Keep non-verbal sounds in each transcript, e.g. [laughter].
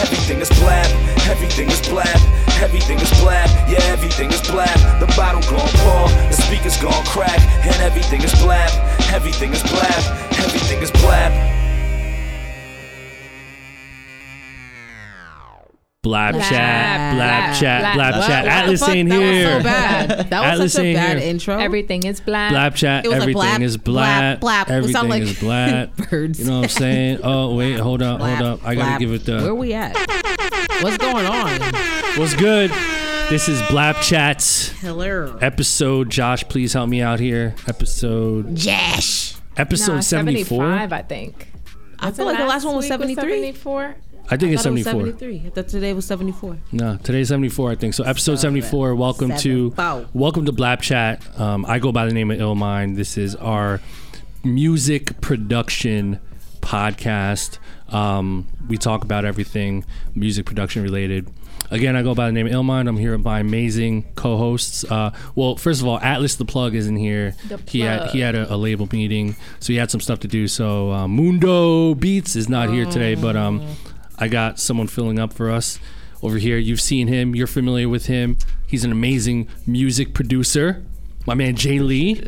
everything is blab, everything is blab, everything is blab, yeah, everything is blab. The bottle gon' pour, the speakers gon' crack, and everything is blab, everything is blab, everything is blab. Blab, Blab, chat, blab, blab, chat, blab. blab What- chat. Atlas fuck? ain't that here. was so bad. That was Atlas such a bad here. intro. Everything is black. Blab chat, It was like everything is blab. blap, blap. It Everything sounded like is blab. birds. You know what I'm saying? [laughs] Oh wait, hold up, Blap, hold up. I gotta blap. give it the. Where we at? What's going on? What's good? This is Blap Chats Hello. episode. Josh, please help me out here. Episode Josh. episode Nah, 74. 75, I think. I feel like the last one was 73. 74. I think it's I it was 74. 73. I thought today was 74. No, today's 74, I think. So episode 74. Welcome to Seven. welcome to Blap Chat. Um, I go by the name of Illmind. This is our music production podcast. Um, we talk about everything music production related. Again, I go by the name of Illmind. I'm here with my amazing co-hosts. Uh, well, first of all, Atlas the Plug isn't here. The He had he had a, a label meeting, so he had some stuff to do. So uh, Mundo Beats is not here today, but um, I got someone filling up for us over here. You've seen him. You're familiar with him. He's an amazing music producer. My man Jay Lee.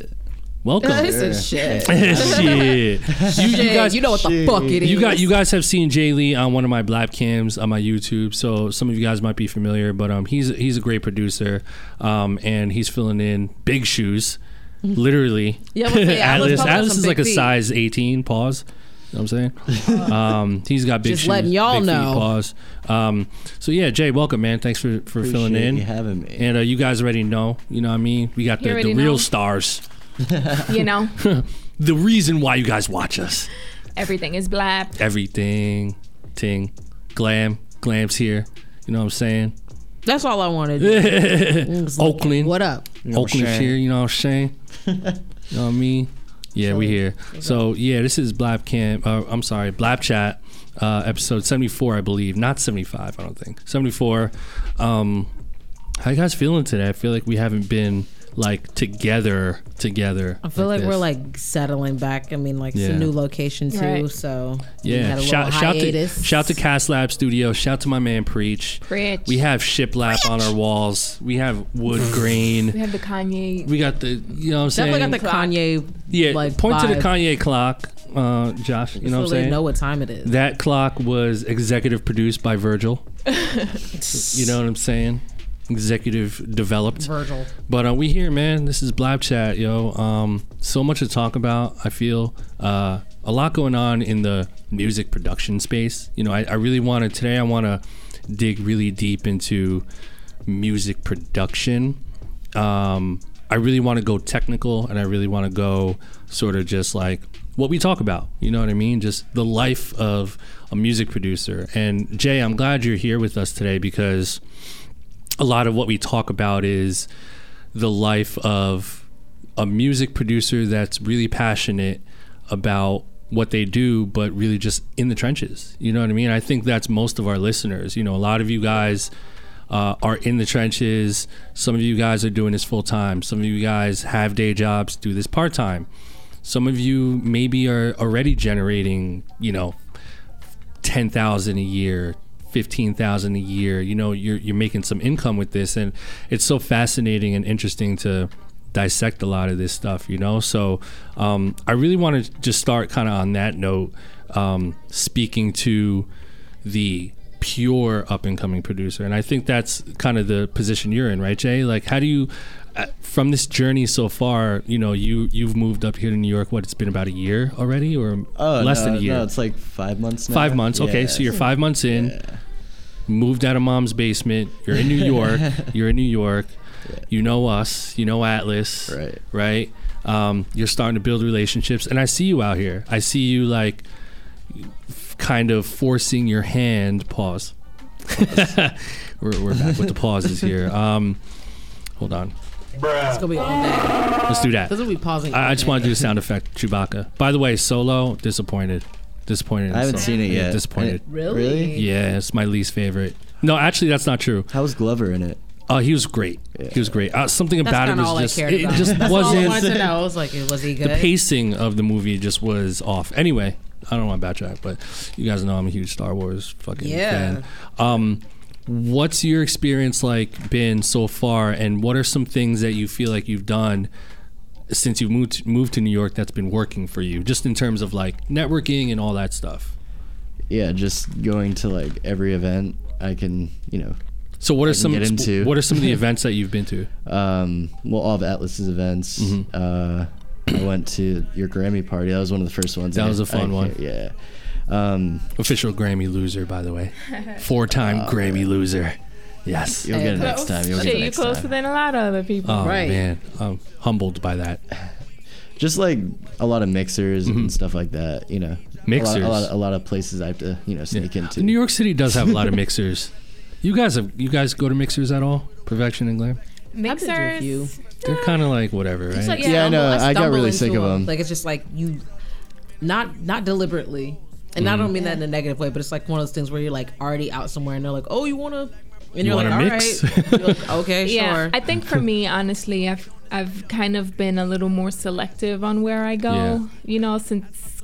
Welcome. This is shit. [laughs] Shit. You, you guys, you know what the fuck it is. you got you guys have seen Jay Lee on one of my black cams on my YouTube, so some of you guys might be familiar. But um, he's he's a great producer, um, and he's filling in big shoes, literally. Yeah, I was gonna say, [laughs] Atlas Atlas probably Atlas some is like a feet. size 18. Pause. You know what I'm saying? [laughs] um, he's got big Just shoes. letting y'all big feet, know. Pause. Um, so yeah, Jay, welcome, man. Thanks for for filling Appreciate in. you having me. And uh, you guys already know, you know what I mean? We got You the, already the real know. stars. [laughs] You know, [laughs] The reason why you guys watch us. everything is black. everything, ting, glam, glam's here. You know what I'm saying? That's all I wanted. It Oakland, What up? You know, Oakland's Shane. here. You know what I'm saying? you know what I mean? Yeah, we here. So yeah, this is Blab Camp. Uh, I'm sorry, Blap Chat, uh, episode 74, I believe. Not 75, I don't think. 74. Um, how you guys feeling today? I feel like we haven't been like together, together. I feel like, we're like settling back. I mean, like it's a new location too, Right. so Yeah, shout, little shout to hiatus. shout to Cast Lab Studio. Shout to my man Preach. Preach. We have shiplap on our walls. We have wood [sighs] grain. We have the Kanye. We got the you know what I'm saying. Definitely got the Clock. Kanye. yeah, like, point to the. Kanye clock, uh, Josh. You know so what I'm saying. know what time it is. That clock was executive produced by Virgil. [laughs] you know what I'm saying? Executive developed. Virgil. But uh, we here, man. This is Blap Chat, yo. Um, so much to talk about. I feel uh, a lot going on in the music production space. You know, I, I really want to today. I want to dig really deep into music production. Um, I really want to go technical, and I really want to go sort of just like what we talk about. You know what I mean? Just the life of a music producer. And Jay, I'm glad you're here with us today because a lot of what we talk about is the life of a music producer that's really passionate about what they do, but really just in the trenches. You know what I mean? I think that's most of our listeners. You know, a lot of you guys uh, are in the trenches. Some of you guys are doing this full time. Some of you guys have day jobs, do this part time. Some of you maybe are already generating, you know, ten thousand a year, fifteen thousand a year. You know, you're you're making some income with this, and it's so fascinating and interesting to dissect a lot of this stuff. You know, so um, I really want to just start kind of on that note, um, speaking to the pure up and coming producer, and I think that's kind of the position you're in, right, Jay? Like, how do you from this journey so far, you know, you you've moved up here to New York. What it's been about a year already, or Oh, less no, than a year? No, it's like five months now. Five months. Okay, Yeah. so you're five months in. Yeah. Moved out of mom's basement. You're in New [laughs] York. you're in New York. You know us. You know Atlas. Right. Right. Um, you're starting to build relationships, and I see you out here. I see you like kind of forcing your hand. Pause. [laughs] we're, we're back with the pauses here. [laughs] Um, hold on. It's gonna be all day. Let's do that. This will be pausing. I, I just day. want to do a sound effect, Chewbacca. By the way, solo disappointed. Disappointed. I haven't Solo. seen it Yeah, yet. Disappointed. Really? Really? Yeah, it's my least favorite. No, actually, that's not true. How was Glover in it? Uh, he was great. He was great. Uh, something That's about it kind of all was I just cared it about. just That's all I wasn't wanted to know. I was like, was he [laughs] good? the pacing of the movie just was off. Anyway, I don't want to backtrack, but you guys know I'm a huge Star Wars fucking Yeah. fan. Um, what's your experience like been so far, and what are some things that you feel like you've done since you've moved moved to New York that's been working for you, just in terms of like networking and all that stuff? Yeah, just going to like every event I can, you know, So what are I some get into. what are some of the [laughs] events that you've been to? um, well, all of Atlas's events. Mhm. Uh, I went to your Grammy party. That was one of the first ones. That I- was a fun I- one. Yeah. Um, Official Grammy loser, by the way, four time Oh, Grammy loser. Yes. you'll get it next time. You'll get Shit, it you next closer time. than a lot of other people. Oh Right. man, I'm humbled by that. Just like a lot of mixers Mhm. and stuff like that. You know, Mixers? A lot, a lot, a lot of places I have to, you know, sneak into. New York City does have a lot of mixers. [laughs] You guys have you guys go to mixers at all? Perfection and Glam. I've been to a few. Mixers. They're kind of like whatever, right? Like, Yeah, I know. stumble- I got really sick into them. Like it's just like you, not not deliberately, and I don't mm-hmm. mean that in a negative way, but it's like one of those things where you're like already out somewhere and they're like, oh, you wanna, and You you're like, wanna all mix? right, You're like, okay, [laughs] Yeah, sure. I think for me, honestly, I've I've kind of been a little more selective on where I go. Yeah. You know, since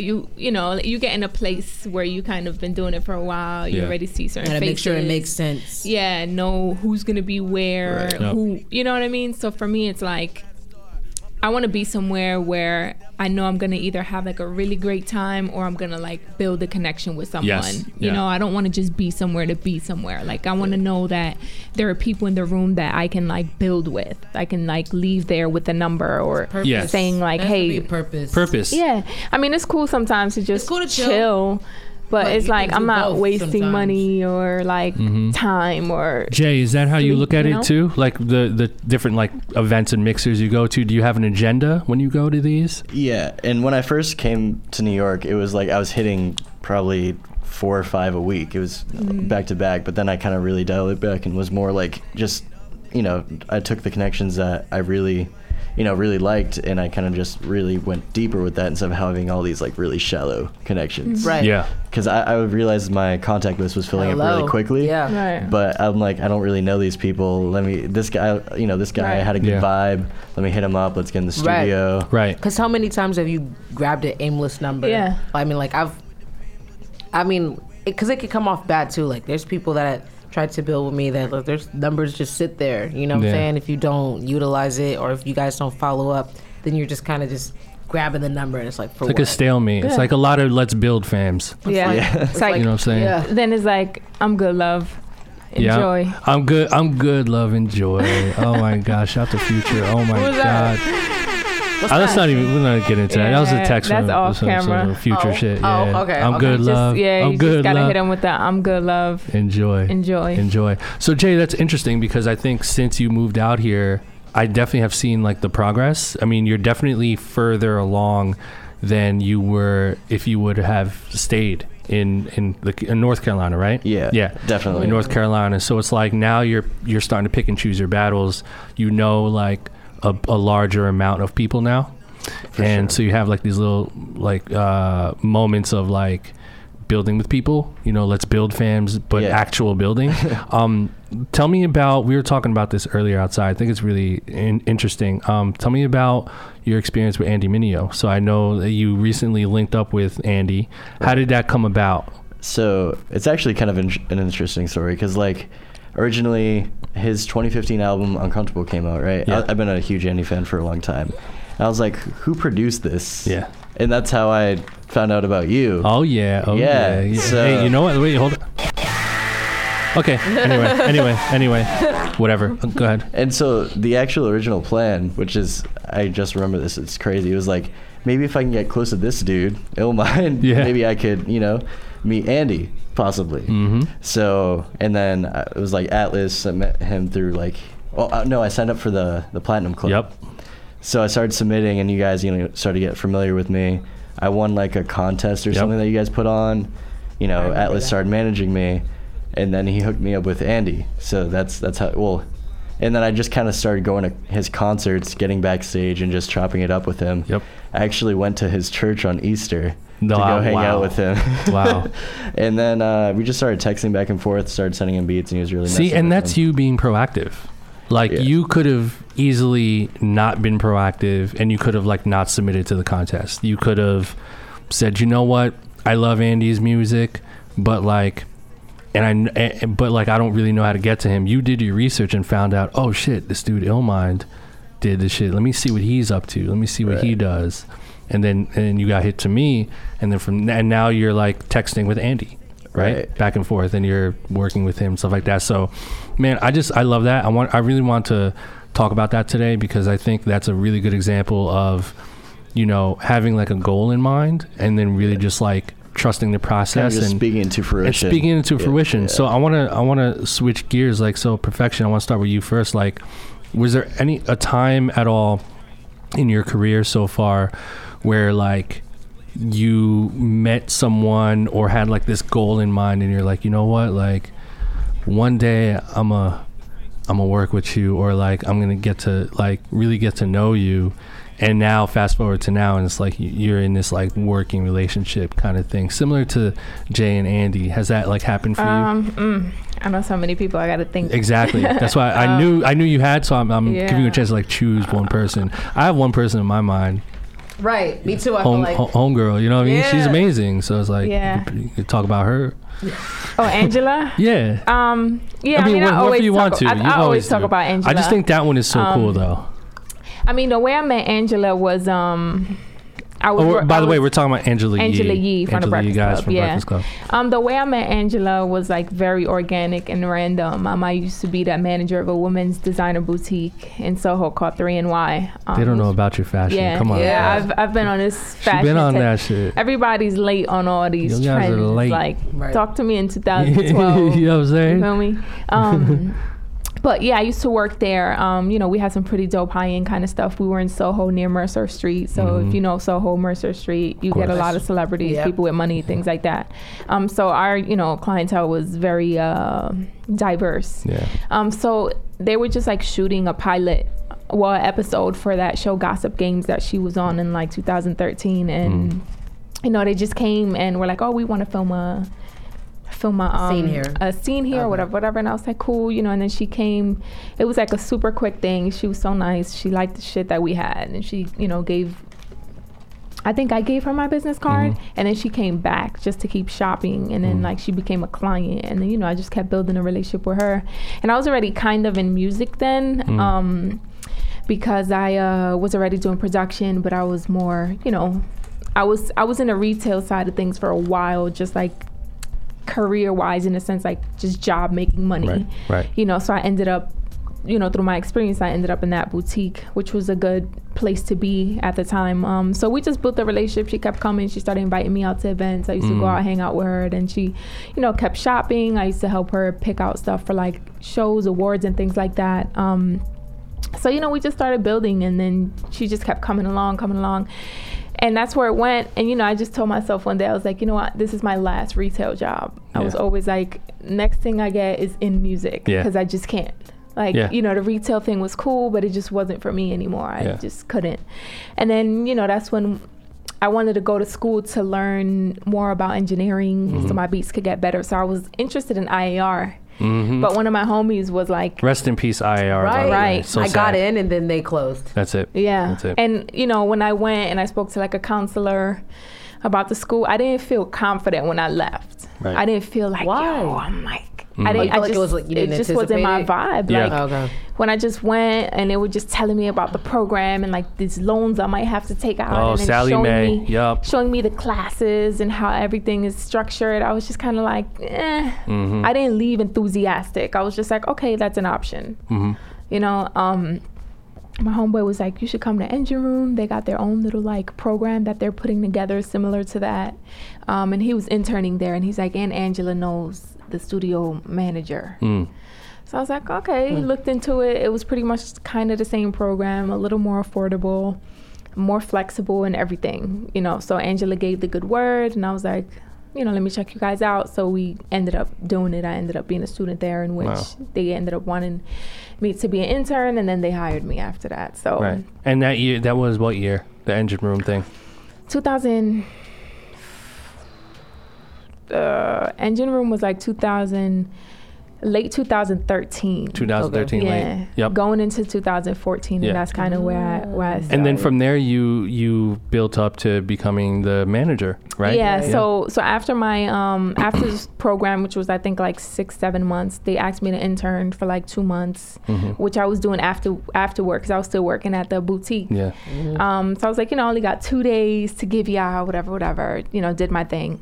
you you know you get in a place where you kind of been doing it for a while, you Yeah. already see certain Gotta faces. make sure it makes sense. Yeah, know who's gonna be where, Right. Who you know what I mean. So for me, it's like I want to be somewhere where I know I'm gonna either have like a really great time or I'm gonna like build a connection with someone. Yes. You Yeah. know, I don't want to just be somewhere to be somewhere. Like I want to know that there are people in the room that I can like build with. I can like leave there with a number or Yes. saying like, There hey, purpose. Purpose. yeah. I mean, it's cool sometimes to just cool to chill. But, But it's like I'm not wasting sometimes. money or like Mhm. time or Jay, is that how you You look at know? it too? Like the the different like events and mixers you go to. Do you have an agenda when you go to these? Yeah, and when I first came to New York, it was like I was hitting probably four or five a week. It was back to back, but then I kind of really dialed it back and was more like just, you know, I took the connections that I really, you know, really liked, and I kind of just really went deeper with that instead of having all these like really shallow connections. Mm-hmm. Right. Yeah. Because I, I realized my contact list was filling up really quickly. Yeah. right. But I'm like, I don't really know these people. Let me, this guy, you know, this guy Right. had a good Yeah. vibe. Let me hit him up. Let's get in the Right. studio. Right. Because how many times have you grabbed an aimless number? Yeah. I mean, like I've, I mean, because it, could come off bad too. Like there's people that tried to build with me that like, there's numbers just sit there. You know what Yeah. I'm saying? If you don't utilize it or if you guys don't follow up, then you're just kind of just grabbing the number and it's like for It's like what? a stalemate. It's like a lot of let's build fams. yeah. Yeah. [laughs] It's like, You know what I'm saying? yeah. then it's like I'm good, love. Enjoy. Yeah. I'm good. I'm good. Love. Enjoy. oh my gosh. Out the future. Oh my [laughs] Who's god. that? Uh, let's not even. We're not get into that. That was a text that's from off some, some camera. future Oh, shit. oh, Yeah. okay, I'm okay. good. Just, Love. yeah, I'm you good. just gotta love. hit him with that. I'm good, love. Enjoy. Enjoy. enjoy. So Jay, that's interesting because I think since you moved out here, I definitely have seen like the progress. I mean, you're definitely further along than you were if you would have stayed in in, the, in North Carolina, right? Yeah. Yeah. Definitely. In North Carolina, so it's like now you're you're starting to pick and choose your battles. You know, like a, a larger amount of people now, For and sure. so you have like these little like uh, moments of like building with people. You know, let's build fams, but Yeah. actual building. [laughs] um, tell me about. We were talking about this earlier outside. I think it's really in, interesting. Um, tell me about your experience with Andy Mineo So I know that you recently linked up with Andy. How did that come about? So it's actually kind of in- an interesting story because, like, originally his 2015 album Uncomfortable came out, right? Yeah. I- I've been a huge Andy fan for a long time. And I was like, who produced this? Yeah. And that's how I found out about you. Oh yeah. Oh yeah. Yeah, yeah. so- hey, you know what? Wait, hold. on. Okay. Anyway. [laughs] Anyway. Anyway. Whatever. Go ahead. And so the actual original plan, which is, I just remember this, it's crazy. It was like, maybe if I can get close to this dude, [laughs] oh, Illmind, Yeah. maybe I could, you know, meet Andy, possibly. Mm-hmm. So, and then uh, it was like Atlas. I met him through like Well, uh, no, I signed up for the the platinum club. Yep. So I started submitting, and you guys, you know, started to get familiar with me. I won like a contest or Yep. something that you guys put on. You know, Atlas that. started managing me, and then he hooked me up with Andy. So that's that's how well. And then I just kind of started going to his concerts, getting backstage, and just chopping it up with him. Yep. I actually went to his church on Easter No, to go wow. hang out with him. [laughs] Wow. [laughs] and then uh, we just started texting back and forth, started sending him beats, and he was really nice. See, and that's them. you being proactive. Like Yeah. you could have easily not been proactive, and you could have like not submitted to the contest. You could have said, you know what, I love Andy's music, but like, and I, eh, but like, I don't really know how to get to him. You did your research and found out, oh shit, this dude Illmind did this shit. Let me see what he's up to. Let me see what he does. And then, and then you got hit to me, and then from and now you're like texting with Andy right? Right. Back and forth, and you're working with him, stuff like that. So, man, I just I love that. I want I really want to talk about that today because I think that's a really good example of, you know, having like a goal in mind and then really just like trusting the Kind of process and speaking into fruition. and speaking into Yeah, fruition. yeah. So I want to I want to switch gears. Like so, perfection. I want to start with you first. Like, was there any a time at all in your career so far where like you met someone or had like this goal in mind, and you're like, you know what, like one day I'm a I'm gonna work with you, or like I'm gonna get to like really get to know you. And now, fast forward to now, and it's like you're in this like working relationship kind of thing, similar to Jay and Andy. Has that like happened for you? Um, mm, I know so many people. I got to think. Exactly. That's why I [laughs] Um, knew I knew you had. So I'm, I'm giving you a chance to like choose one person. I have one person in my mind, Right. Me too. I home feel like ho- homegirl. You know what I mean? She's amazing. So it's like Yeah. you, you talk about her. Oh, Angela. [laughs] Yeah. Um. Yeah. I, mean, I whatever always you talk, want to. I, I always talk about Angela. I just think that one is so cool Um, though. I mean, the way I met Angela was um. I was. Oh, by I the way, we're talking about Angela, Angela Yee. Yee from the Angela Yee Breakfast guys Club, from yeah. Breakfast Club. Um, the way I met Angela was like very organic and random. Um, I used to be the manager of a women's designer boutique in Soho called Three and Y. Um, They don't know about your fashion. Yeah, Come on. yeah. Yeah. I've I've been on this She fashion. been on tip. that shit. Everybody's late on all these You guys are trends. late. Like, Right. talk to me in 2012. [laughs] you know what I'm saying? You saying? feel me? Um, [laughs] but yeah, I used to work there. Um, you know, we had some pretty dope high end kind of stuff. We were in Soho near Mercer Street. So Mhm. if you know Soho, Mercer Street, you get a lot of celebrities, Yep. people with money, things like that. Um, so our, you know, clientele was very uh, diverse. Yeah. Um, so they were just like shooting a pilot, well, episode for that show Gossip Games that she was on in like 2013, and Mm. you know they just came and were like, oh, we want to film a film a um, Scene here. a scene here, or whatever, whatever. And I was like, cool, you know. And then she came. It was like a super quick thing. She was so nice. She liked the shit that we had, and she, you know, gave. I think I gave her my business card, Mhm. and then she came back just to keep shopping, and then Mm. like she became a client, and then you know I just kept building a relationship with her, and I was already kind of in music then, Mm. um, because I uh, was already doing production, but I was more, you know, I was I was in the retail side of things for a while, just like career wise in a sense, like just job making money, Right. Right. you know. So I ended up, you know, through my experience, I ended up in that boutique, which was a good place to be at the time. Um, so we just built a relationship. She kept coming. She started inviting me out to events. I used to Mm. go out, hang out with her, and she, you know, kept shopping. I used to help her pick out stuff for like shows, awards, and things like that. Um, so you know, we just started building, and then she just kept coming along, coming along. And that's where it went. And you know, I just told myself one day, I was like, you know what, this is my last retail job. I was always like, next thing I get is in music Yeah. because I just can't. Like, Yeah. you know, the retail thing was cool, but it just wasn't for me anymore. I Yeah. just couldn't. And then, you know, that's when I wanted to go to school to learn more about engineering Mm-hmm. so my beats could get better. So I was interested in IAR. Mhm. But one of my homies was like, Rest in peace, IAR. by the way. Right. So I sad. got in and then they closed. That's it. Yeah. That's it. And you know, when I went and I spoke to like a counselor about the school, I didn't feel confident when I left. Right. I didn't feel like, Why? yo, I'm like, Mhm. I Oh, didn't. you I felt like it just, was, like, you didn't just wasn't my vibe. Yeah. Like Okay. when I just went and they were just telling me about the program and like these loans I might have to take out. Oh, and Sally showing Mae. Me, Yup. Showing me the classes and how everything is structured. I was just kind of like, eh. Mhm. I didn't leave enthusiastic. I was just like, okay, that's an option. Mhm. You know, um, my homeboy was like, you should come to Engine Room. They got their own little like program that they're putting together similar to that. Um, and he was interning there and he's like, and Angela knows the studio manager. Mm. So I was like, okay, looked into it. It was pretty much kind of the same program, a little more affordable, more flexible, and everything, you know. So Angela gave the good word, and I was like, you know, let me check you guys out. So we ended up doing it. I ended up being a student there, in which Wow. they ended up wanting me to be an intern, and then they hired me after that. So Right. And that year, that was what year? The engine room thing. 2000 uh, engine room was like 2000 late 2013 2013 yeah late. Yep. going into 2014 Yeah. and that's kind of where I, where I And then from there, you you built up to becoming the manager, right? Yeah, so so after my um after this program, which was I think like six seven months, they asked me to intern for like two months, Mm-hmm. which I was doing after after work because I was still working at the boutique. Yeah. Um, so I was like, you know, I only got two days to give y'all whatever, whatever. You know, did my thing.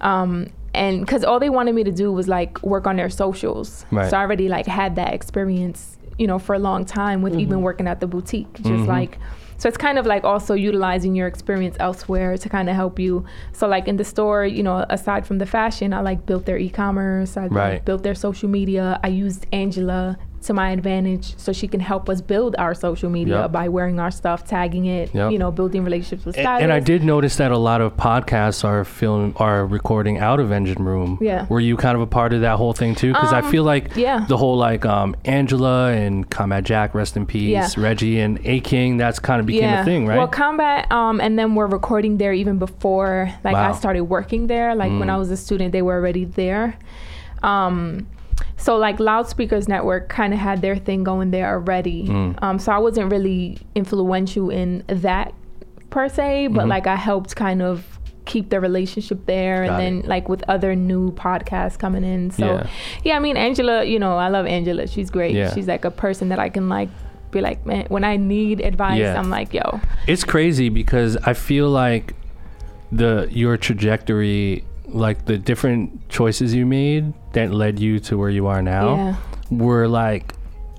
Um, and because all they wanted me to do was like work on their socials. Right. So I already like had that experience, you know, for a long time with even working at the boutique. Just like, so it's kind of like also utilizing your experience elsewhere to kind of help you. So like in the store, you know, aside from the fashion, I like built their e-commerce. I like, built their social media. I used Angela to my advantage so she can help us build our social media Yep. by wearing our stuff, tagging it, Yep. you know, building relationships with A- stylists. And I did notice that a lot of podcasts are film are recording out of Engine Room. Yeah. Were you kind of a part of that whole thing too? Because I Um, feel like yeah. the whole like um, Angela and Combat Jack, rest in peace, Yeah. Reggie and A King, that's kind of became a thing, right? Well, combat, um, and then we're recording there even before, like I started working there. Like when I was a student, they were already there. Um, so like Loudspeakers Network kind of had their thing going there already. Um, so I wasn't really influential in that per se, but like I helped kind of keep the relationship there Got and then like with other new podcasts coming in so Yeah. yeah. i mean angela you know i love angela she's great Yeah. she's like a person that i can like be like man when i need advice Yeah. i'm like yo It's crazy because I feel like the your trajectory, like the different choices you made that led you to where you are now, Yeah. were like,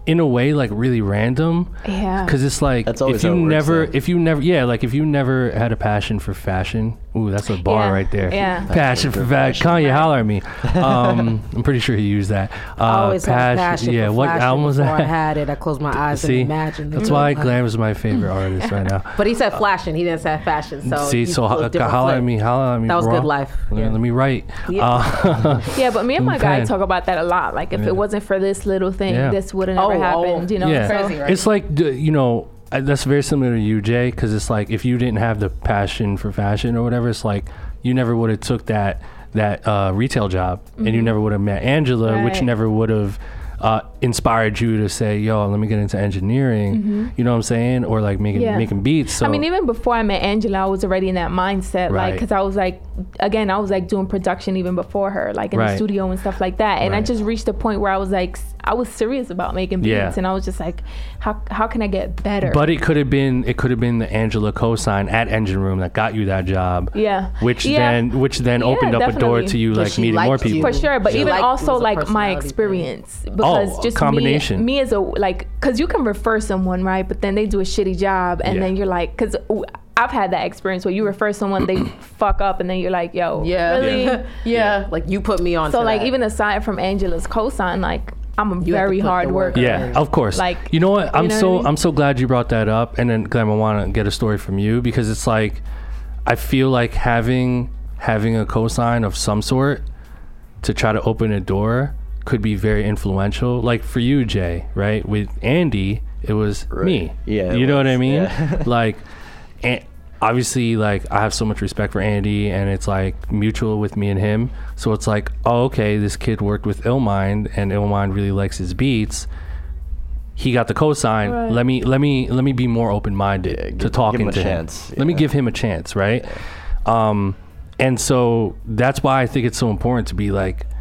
in a way, like really random. Yeah. Because it's like That's always if you how it works, never, though. if you never, yeah, like if you never had a passion for fashion. Ooh, that's a bar Yeah, right there. yeah. Passion for fashion. fashion. Kanye, holler at me. Um, [laughs] I'm pretty sure he used that. Uh, I always had passion Yeah, for what fashion album was that I had it. I closed my eyes See, and imagined. that's it. why [laughs] Glam is my favorite artist right now. But he said flashing. He didn't say fashion. So See, so ho- holler at me, holler at me. That was bro. good life. Let, Yeah. let me write. Yeah. Uh, [laughs] Yeah, but me and my guy talk about that a lot. Like, if it wasn't for this little thing, this would have Oh, never oh. happened. You know, yeah, so Crazy, right? it's like d- you know I- that's very similar to you, Jay, because it's like if you didn't have the passion for fashion or whatever, it's like you never would have took that that uh, retail job, and you never would have met Angela, which Mm-hmm. Right. never would have. Uh, inspired you to say, "Yo, let me get into engineering." You know what I'm saying, or like making Mm-hmm. Yeah. making beats. So I mean, even before I met Angela, I was already in that mindset. Like, because I was like, again, I was like doing production even before her, like in Right. the studio and stuff like that. And I just reached a point where I was like, I was serious about making beats, Yeah. and I was just like, how how can I get better? But it could have been it could have been the Angela cosign at Engine Room that got you that job. yeah, Which Yeah. then which then Yeah, opened up a door to you like meeting more liked you. people. for sure but She even also like my personality thing. experience because Oh, just combination. me, me as a like because you can refer someone right but then they do a shitty job and Yeah. then you're like because i've had that experience where you refer someone they [clears throat] fuck up and then you're like yo Yeah. really Yeah. [laughs] yeah. Like you put me on. so like that. even aside from angela's cosign like i'm a You very hard worker. Yeah, of course. Like, you know what? I'm you know so what I mean? I'm so glad you brought that up. And then Glenn, I want to get a story from you because it's like I feel like having having a cosign of some sort to try to open a door could be very influential. Like for you, Jay, right? With Andy, it was Right. me. Yeah, you know what I mean? Yeah. [laughs] [laughs] like, and obviously, like I have so much respect for Andy, and it's like mutual with me and him. So it's like, oh, okay, this kid worked with Illmind, and Illmind really likes his beats. He got the cosign. Right. Let me let me let me be more open minded Yeah, to give- give talking to chance, him. Let me give him a chance, right? Um, and so that's why I think it's so important to be like s-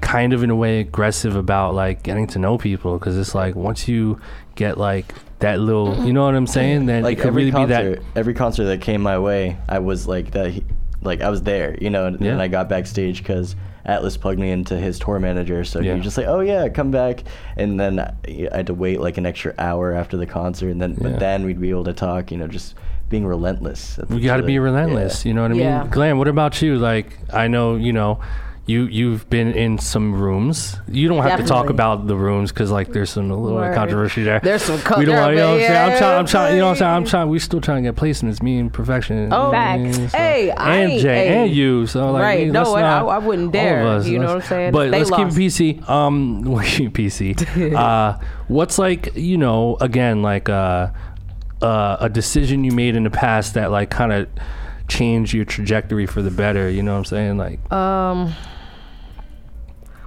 kind of in a way aggressive about like getting to know people because it's like once you get like that little, mm-hmm. you know what I'm saying? Then like it could every really concert, be that. every concert that came my way, I was like that. He, like I was there, you know, and, Yeah. and I got backstage because Atlas plugged me into his tour manager. So Yeah. he was just like, "Oh yeah, come back," and then I I had to wait like an extra hour after the concert, and then Yeah. but then we'd be able to talk, you know, just being relentless. That's We got to be relentless. yeah. You know what I mean? Yeah. Glenn, what about you? Like, I know, you know, you you've been in some rooms. You don't have to talk about the rooms because like there's some a little Word. controversy there. There's some co- we don't want. You know what I'm saying? I'm trying. I'm trying. You know what I'm saying? I'm trying. We still trying to get placements. Me and perfection. Oh, Facts. So- Hey, I and ain't- Jay hey. and you. So like, Right. No, I- I- I wouldn't dare. us, You know what I'm saying? But They let's lost. keep it PC. Um, we keep PC. uh, what's like you know again like uh, uh, a decision you made in the past that like kind of changed your trajectory for the better. You know what I'm saying? Like Um.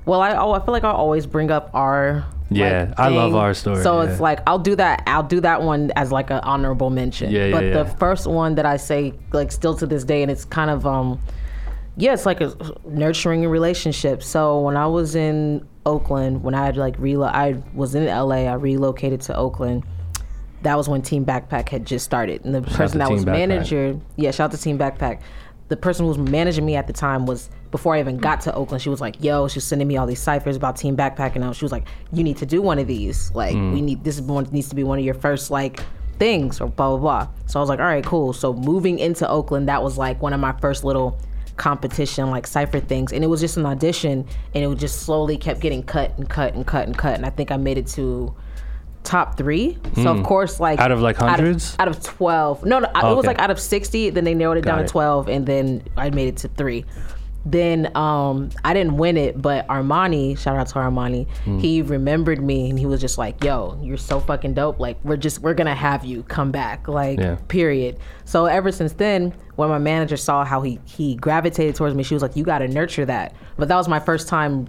Well, I oh, I feel like I always bring up our Yeah, like, I love our story, So yeah. it's like I'll do that. I'll do that one as like an honorable mention. Yeah, yeah, But yeah. the first one that I say like still to this day, and it's kind of um, yeah, it's like a nurturing relationship. So when I was in Oakland, when I had like relo, I was in LA. I relocated to Oakland. That was when Team Backpack had just started, and the person that was Backpack. manager, yeah, shout out to Team Backpack. The person who was managing me at the time was before I even got to Oakland. She was like, "Yo," she was sending me all these ciphers about Team backpacking. Out, she was like, "You need to do one of these. Like, Mm. we need this is one needs to be one of your first like things or blah blah blah." So I was like, "All right, cool." So moving into Oakland, that was like one of my first little competition like cipher things, and it was just an audition, and it just slowly kept getting cut and cut and cut and cut, and I think I made it to top three. So of course, like Hmm. Out of, like, out of- hundreds? out of, twelve. No, no, it was Okay. like out of sixty. Then they narrowed it Got down it. to twelve, and then I made it to three. Then um, I didn't win it, but Armani, shout out to Armani, Hmm. he remembered me and he was just like, "Yo, you're so fucking dope. Like, we're just we're gonna have you come back. Like, Yeah. period." So ever since then, when my manager saw how he he gravitated towards me, she was like, "You got to nurture that." But that was my first time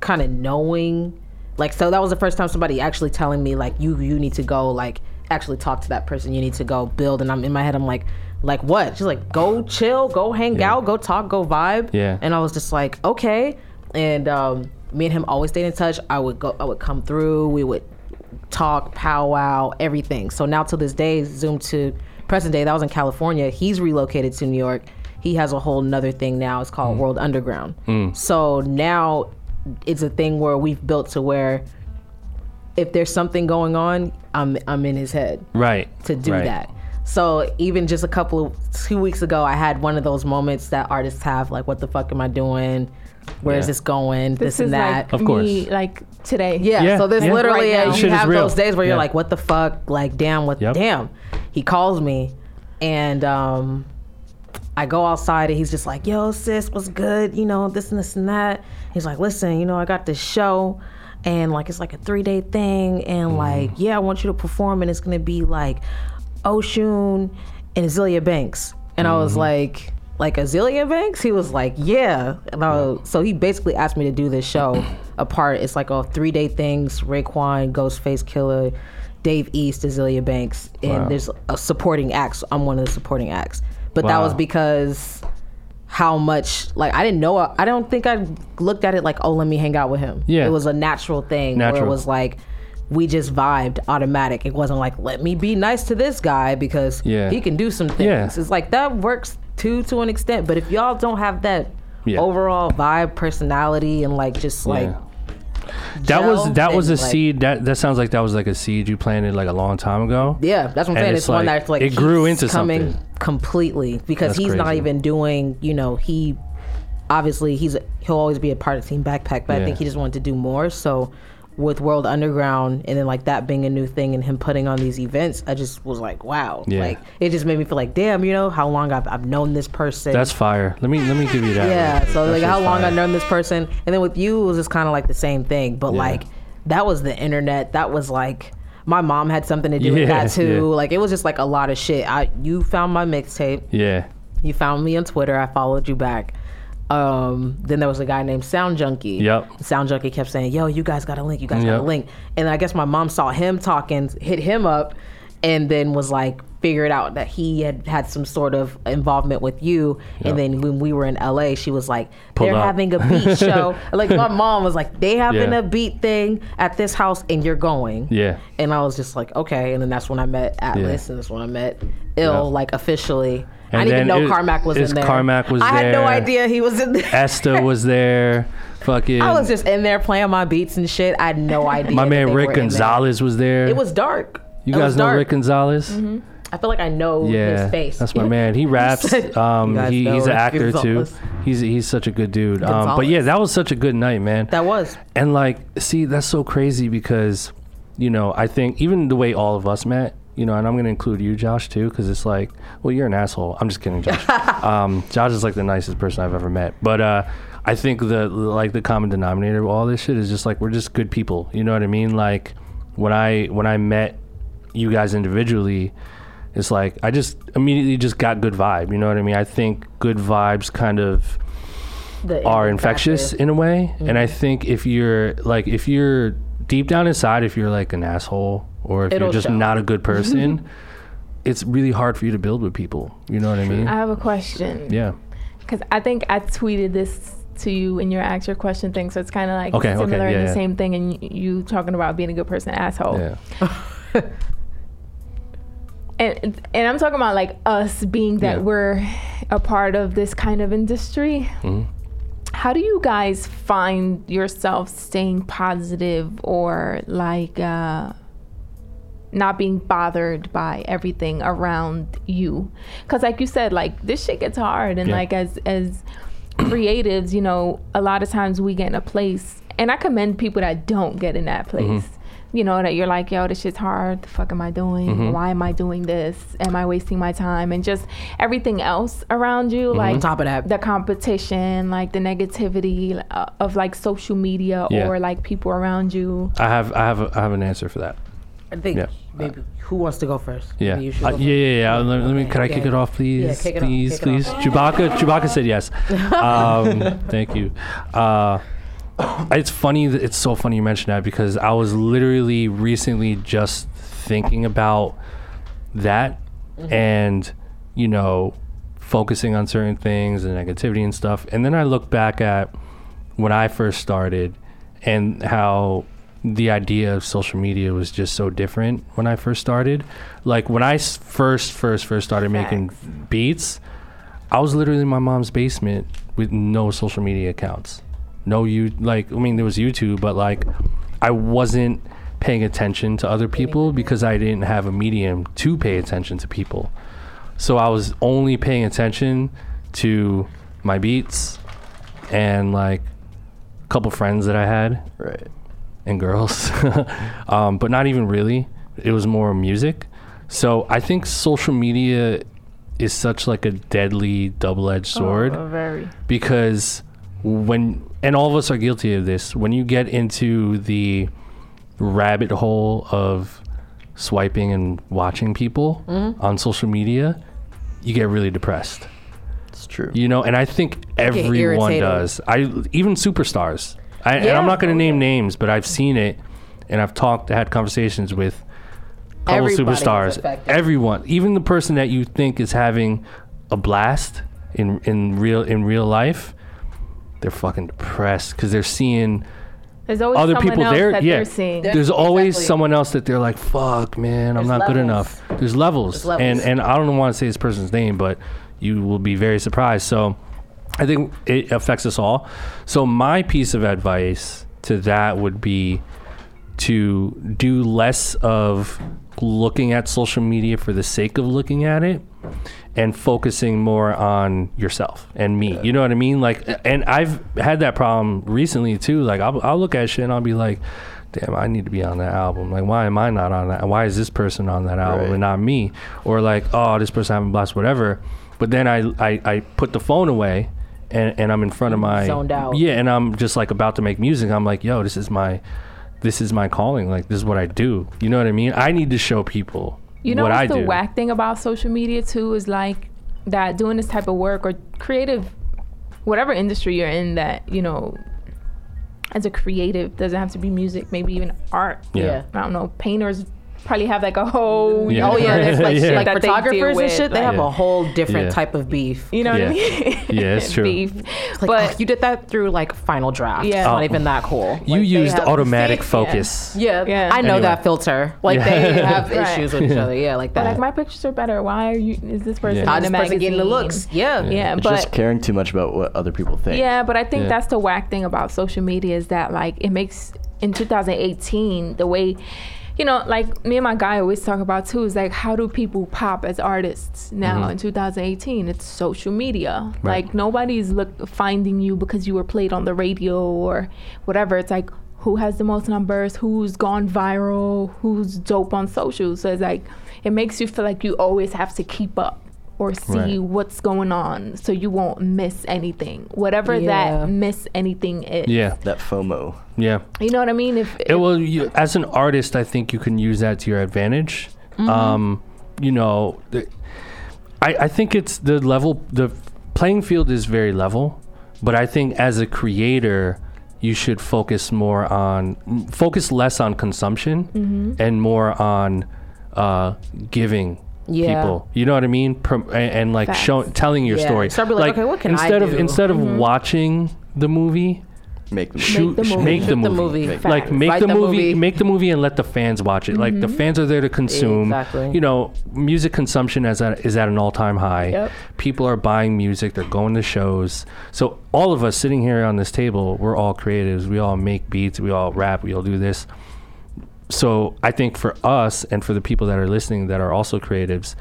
kind of knowing like so that was the first time somebody actually telling me like you you need to go like actually talk to that person. You need to go build. And i'm in my head i'm like like what? She's like go chill go hang Yeah. out go talk go vibe. Yeah. and i was just like okay. And um me and him always stayed in touch. I would go i would come through. We would talk powwow everything. So now to this day zoom to present day that was in california. He's relocated to new york. He has a whole nother thing now. It's called world underground. So now it's a thing where we've built to where if there's something going on i'm i'm in his head right to do right. that so even just a couple of two weeks ago i had one of those moments that artists have like what the fuck am i doing where is Yeah. this going this, This is and that like Of course. me, like today. yeah, Yeah, so there's yeah. literally Right uh, now. You have real. those days where Yeah. you're like, what the fuck? Like, damn, what? Yep. Damn. He calls me, and um, I go outside, and he's just like, yo, sis, what's good? You know, this and this and that. He's like, listen, you know, I got this show, and like it's like a three day thing, and mm. like, yeah, I want you to perform, and it's gonna be like Oshun and Azealia Banks, and I was mm-hmm. like. Like Azealia Banks, he was like, "Yeah." And I was- so he basically asked me to do this show [coughs] apart. It's like a three day things. Raekwon, Ghostface Killah, Dave East, Azealia Banks, and Wow. there's a supporting acts. I'm one of the supporting acts. But that was because how much like I didn't know. I don't think I looked at it like, "Oh, let me hang out with him." Yeah. it was a natural thing. Where Natural. it was like. We just vibed automatic. It wasn't like, let me be nice to this guy because Yeah. he can do some things. Yeah. It's like that works too to an extent. But if y'all don't have that Yeah. overall vibe, personality, and like just like Yeah. That was that was a like- seed that that sounds like that was like a seed you planted like a long time ago. Yeah, that's what I'm And saying. it's It's, one like- that's like it grew into coming something. completely because That's he's not even doing. You know, he obviously he's he'll always be a part of Team Backpack, but Yeah. I think he just wanted to do more. So with World Underground and then like that being a new thing and him putting on these events, I just was like, wow, Yeah. like it just made me feel like, damn, you know how long I've I've known this person. That's fire. Let me let me give you that. Yeah, so That like how long fire. I've known this person, and then with you it was just kind of like the same thing, but Yeah. like that was the internet. That was like my mom had something to do with that too. yeah. Like it was just like a lot of shit. I you found my mixtape. Yeah. You found me on Twitter. I followed you back. Um, then there was a guy named Sound Junkie. Yep. Sound Junkie kept saying, "Yo, you guys got a link. You guys got a link." And I guess my mom saw him talking, hit him up, and then was like, figured out that he had had some sort of involvement with you. Yep. And then when we were in LA, she was like, Pulled "They're up. having a beat [laughs] show." like my mom was like, "They having Yeah. a beat thing at this house, and you're going." Yeah. And I was just like, "Okay." And then that's when I met Atlas, and that's when I met Ill, Yeah. like officially. I didn't even know it- Carmack was in there. Carmack was I had no idea he was in there. Esther was [laughs] there. Fucking I was just in there playing my beats and shit. I had no idea. my man Rick in there. Gonzalez was there. It was dark. You It guys know dark. Rick Gonzalez? I feel like I know Yeah, his face. that's my [laughs] man. He raps. Um, he, he's an actor too. He's he's such a good dude. Um, but yeah, that was such a good night, man. That was. And like, see, that's so crazy because, you know, I think even the way all of us met, you know, and I'm gonna include you, Josh, too, because it's like, well, you're an asshole. I'm just kidding, Josh. [laughs] um, Josh is like the nicest person I've ever met. But uh, I think the like the common denominator of all this shit is just like we're just good people. You know what I mean? Like when I when I met you guys individually, it's like I just immediately just got good vibe. You know what I mean? I think good vibes kind of The are infectious in a way. And I think if you're like if you're deep down inside, if you're like an asshole or if It'll you're just show. not a good [laughs] person, it's really hard for you to build with people. You know what I mean? I have a question. yeah. Because I think I tweeted this to you in your ask your question thing, so it's kind of like Okay, okay, similar yeah, in the yeah. same thing, and y- you talking about being a good person, asshole. Yeah. [laughs] And and I'm talking about like us being that Yeah. we're a part of this kind of industry. Mhm. How do you guys find yourself staying positive or like uh, not being bothered by everything around you? Because like you said, like this shit gets hard, and Yeah. like as as creatives, you know, a lot of times we get in a place, and I commend people that don't get in that place. Mm-hmm. You know, that you're like, yo, this shit's hard. The fuck am I doing? Mm-hmm. Why am I doing this? Am I wasting my time? And just everything else around Mm-hmm. you, like On top of that, the competition, like the negativity uh, of like social media Yeah. or like people around you. I have I have a, I have an answer for that. I think Yeah. maybe who wants to go first? Yeah. Maybe you should Uh, go yeah, yeah, yeah. Let, let me. Okay, Could I okay. kick it off, please? Yeah, kick it off, please, kick it please. off. Chewbacca. Chewbacca said yes. [laughs] Um, thank you. Uh, it's funny. That, it's so funny you mentioned that because I was literally recently just thinking about that, Mm-hmm. and you know, focusing on certain things and negativity and stuff. And then I look back at when I first started and how the idea of social media was just so different when I first started. Like when I first, first, first started making beats, I was literally in my mom's basement with no social media accounts. No, you like, I mean, there was YouTube, but like, I wasn't paying attention to other people because I didn't have a medium to pay attention to people. So I was only paying attention to my beats and like a couple friends that I had Right. and girls, [laughs] um, but not even really. It was more music. So I think social media is such like a deadly double-edged sword Oh, very. because when and all of us are guilty of this. When you get into the rabbit hole of swiping and watching people mm-hmm. on social media you get really depressed. It's true. you know and i think everyone does. I even superstars. I, and i'm not going to name names but i've seen it and i've talked had conversations with couple Everybody superstars. everyone even the person that you think is having a blast in in real in real life they're fucking depressed because they're seeing There's always other someone people else there that yeah they're seeing. there's always exactly. someone else that they're like fuck man i'm There's not good levels. enough there's levels, There's levels. and and i don't want to say this person's name but you will be very surprised so i think it affects us all so my piece of advice to that would be to do less of looking at social media for the sake of looking at it and focusing more on yourself and me. You know what I mean? Like, and I've had that problem recently too. Like, I'll, I'll look at shit and I'll be like, damn, I need to be on that album. Like, why am I not on that? Why is this person on that album Right. and not me? Or like, oh, this person having a blast, whatever. But then I, I, I put the phone away and, and I'm in front of my Zoned out. yeah, and I'm just like about to make music. I'm like, yo, this is my, this is my calling. Like, this is what I do. You know what I mean? I need to show people You know what I the do. whack thing about social media too is like that doing this type of work or creative, whatever industry you're in that you know, as a creative doesn't have to be music, maybe even art. Yeah. Yeah. I don't know. Painters probably have like a whole [laughs] Yeah. Oh yeah, there's like [laughs] Yeah. shit, like that they deal photographers and with, shit. They have Yeah. a whole different Yeah. type of beef. You know what I mean? [laughs] Yeah, it's true. Beef. Like, but oh, you did that through like Final Draft. Yeah. it's not Oh. even that cool. You Like, used automatic See? focus. Yeah, Yeah. I know Anyway. that filter. Like Yeah. they have Right. issues with each other. Yeah, like but that. like my pictures are better. Why are you? Is this person Yeah. I in just the person getting the looks. Yeah. Yeah, It's but just caring too much about what other people think. Yeah, but I think that's the whack thing about social media is that like it makes in 2018 the way you know, like me and my guy always talk about too is like how do people pop as artists now mm-hmm. in 2018? It's social media. Right. Like nobody's look finding you because you were played on the radio or whatever. It's like who has the most numbers, who's gone viral, who's dope on social. So it's like it makes you feel like you always have to keep up or see Right. what's going on so you won't miss anything. Whatever Yeah. that miss anything is. Yeah, That FOMO. yeah. You know what I mean? If, It, well, you, as an artist, I think you can use that to your advantage. Um, you know, the, I, I think it's the level, the playing field is very level, but I think as a creator, you should focus more on, focus less on consumption and more on uh, giving. Yeah. People, you know what I mean, Prom- and, and like Facts. show, telling your Yeah. story. Start be like, okay, what can I instead of do? instead of mm-hmm. watching the movie, Make them. shoot, the movie. make the Shoot the movie. movie. Like make Write the, the movie, movie. make the movie, and let the fans watch it. Like the mm-hmm. fans are there to consume. Exactly. You know, music consumption is at is at an all time high. Yep. People are buying music. They're going to shows. So all of us sitting here on this table, we're all creatives. We all make beats. We all rap. We all do this. So I think for us and for the people that are listening that are also creatives,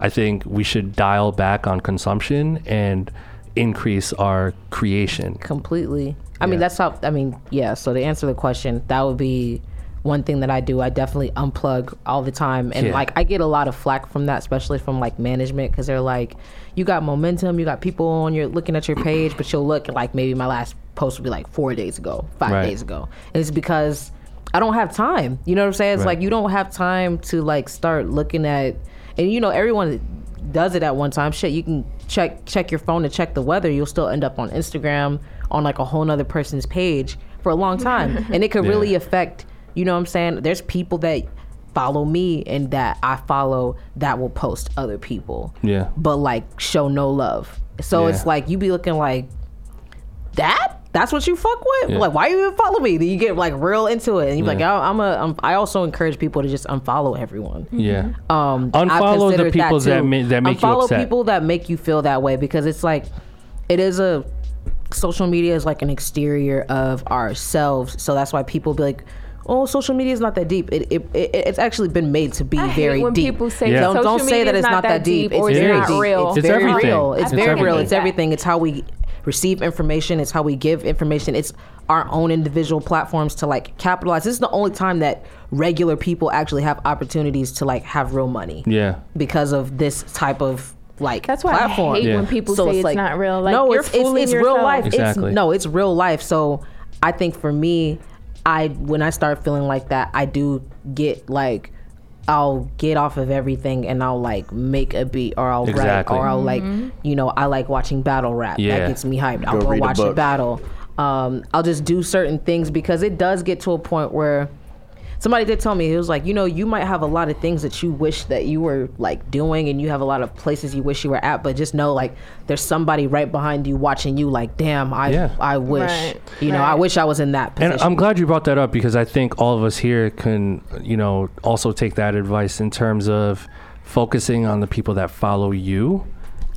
I think we should dial back on consumption and increase our creation. completely. I mean, that's how. I mean, yeah. So to answer the question, that would be one thing that I do. I definitely unplug all the time, and Yeah. like I get a lot of flack from that, especially from like management, because they're like, "You got momentum, you got people on your looking at your page, but you'll look like maybe my last post would be like four days ago, five Right. days ago." And it's because I don't have time. You know what I'm saying? It's Right. like you don't have time to like start looking at, and you know everyone does it at one time. Shit, you can check check your phone to check the weather. You'll still end up on Instagram on like a whole nother person's page for a long time, [laughs] and it could Yeah. really affect. You know what I'm saying? There's people that follow me and that I follow that will post other people, Yeah. but like show no love. So Yeah. it's like you be looking like that. That's what you fuck with. Yeah. Like, why you even follow me? Then you get like real into it, and you're like, Yeah. oh, I'm a. I'm, I also encourage people to just unfollow everyone. Yeah. Um, I've Unfollow the people that too. ma- that make you Unfollow upset. people that make you feel that way because it's like, it is a. Social media is like an exterior of ourselves, so that's why people be like, "Oh, social media is not that deep." It, it, it it's actually been made to be I hate very when deep. people say Yeah. Don't, don't say that it's not that deep. or It's it's very not deep. real. It's, It's very everything. real. It's, It's very real. everything. It's everything. It's how we receive information. It's how we give information. It's our own individual platforms to like capitalize. This is the only time that regular people actually have opportunities to like have real money Yeah. because of this type of like That's why platform. I hate Yeah. when people So say it's, not real. Like no, you're it's, it's, fooling it's yourself. real life. Exactly. It's no, it's real life. So I think for me, I when I start feeling like that, I do get like I'll get off of everything and I'll like make a beat or I'll Exactly. write or I'll like Mm-hmm. you know I like watching battle rap. Yeah. That gets me hyped. I'll Go go a watch a battle. Um, I'll just do certain things because it does get to a point where somebody did tell me it was like you know you might have a lot of things that you wish that you were like doing and you have a lot of places you wish you were at but just know like there's somebody right behind you watching you like damn i Yeah. i wish Right, you know i wish i was in that position And I'm glad you brought that up because I think all of us here can, you know, also take that advice in terms of focusing on the people that follow you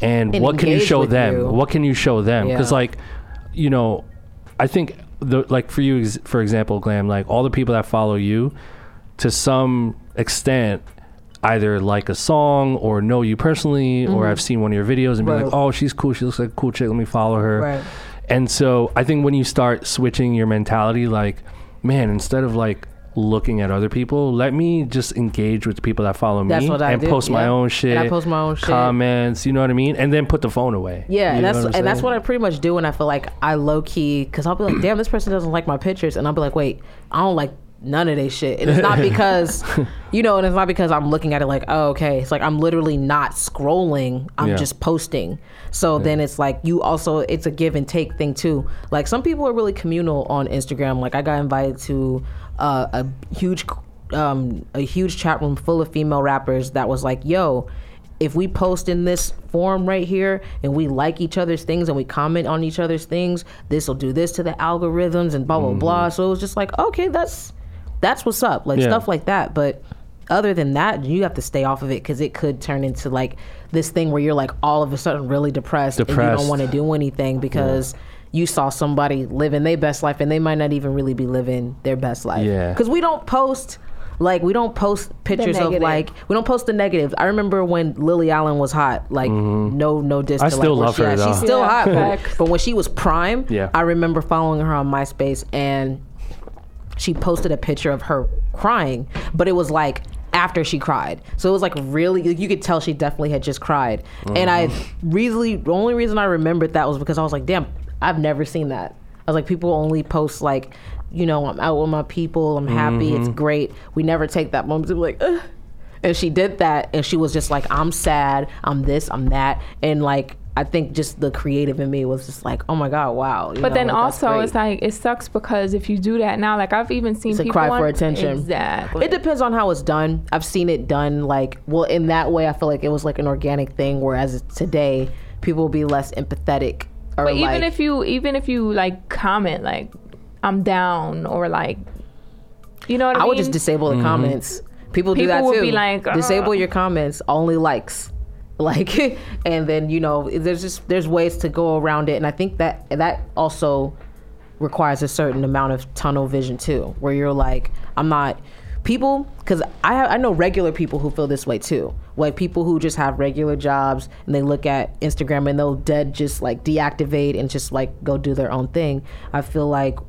and, And what can you show them? you. What can you show them? Because, Yeah. like, you know, I think, the like, for you, for example, Glam, like, all the people that follow you to some extent either like a song or know you personally or I've seen one of your videos and be Mm-hmm. Like, oh, she's cool. She looks like a cool chick. Let me follow her. Right. And so I think when you start switching your mentality, like, man, instead of like looking at other people, let me just engage with the people that follow me That's what I and post my yeah. own shit. And I post my own shit. Comments, you know what I mean? And then put the phone away. yeah, and that's and that's what I pretty much do when I feel like I low key because I'll be like, damn, this person doesn't like my pictures, and I'll be like, wait, I don't like none of this shit, and it's not [laughs] because, you know, and it's not because I'm looking at it like, oh, okay, it's like I'm literally not scrolling, I'm Yeah. just posting. So then it's like you also it's a give and take thing too. Like some people are really communal on Instagram. Like I got invited to uh, a huge um, a huge chat room full of female rappers that was like, yo if we post in this forum right here and we like each other's things and we comment on each other's things, this will do this to the algorithms and blah blah blah. So it was just like, okay, that's that's what's up, like Yeah. stuff like that. But other than that, you have to stay off of it because it could turn into like this thing where you're like all of a sudden really depressed, and you don't want to do anything because. You saw somebody living their best life, and they might not even really be living their best life. Yeah. Because we don't post Like we don't post pictures of like we don't post the negatives. I remember when Lily Allen was hot. Like mm-hmm. no no diss. I to, still like, love she her, at. though. She's still Yeah, hot. But, but when she was prime, Yeah. I remember following her on MySpace and she posted a picture of her crying, but it was like after she cried. So it was like really you could tell she definitely had just cried. And I mm-hmm. really the only reason I remembered that was because I was like, damn, I've never seen that. I was like, people only post like, you know, I'm out with my people, I'm happy, it's mm-hmm. great. We never take that moment to be like, Ugh. and she did that and she was just like, I'm sad, I'm this, I'm that. And like I think just the creative in me was just like, oh my God, wow. you But know, then like, also, it's like it sucks because if you do that now, like I've even seen It's a people cry for on- attention. Exactly. It depends on how it's done. I've seen it done like well in that way. I feel like it was like an organic thing. Whereas today, people will be less empathetic. Or But like, even if you even if you like comment like I'm down or like you know what I, mean? I mean? would just disable the mm-hmm. comments. People, do People that would too. be like, disable your comments, only likes. [laughs] Like, and then you know, there's just there's ways to go around it, and I think that that also requires a certain amount of tunnel vision too, where you're like, I'm not people because I I know regular people who feel this way too, like people who just have regular jobs and they look at Instagram and they'll dead just like deactivate and just like go do their own thing. I feel like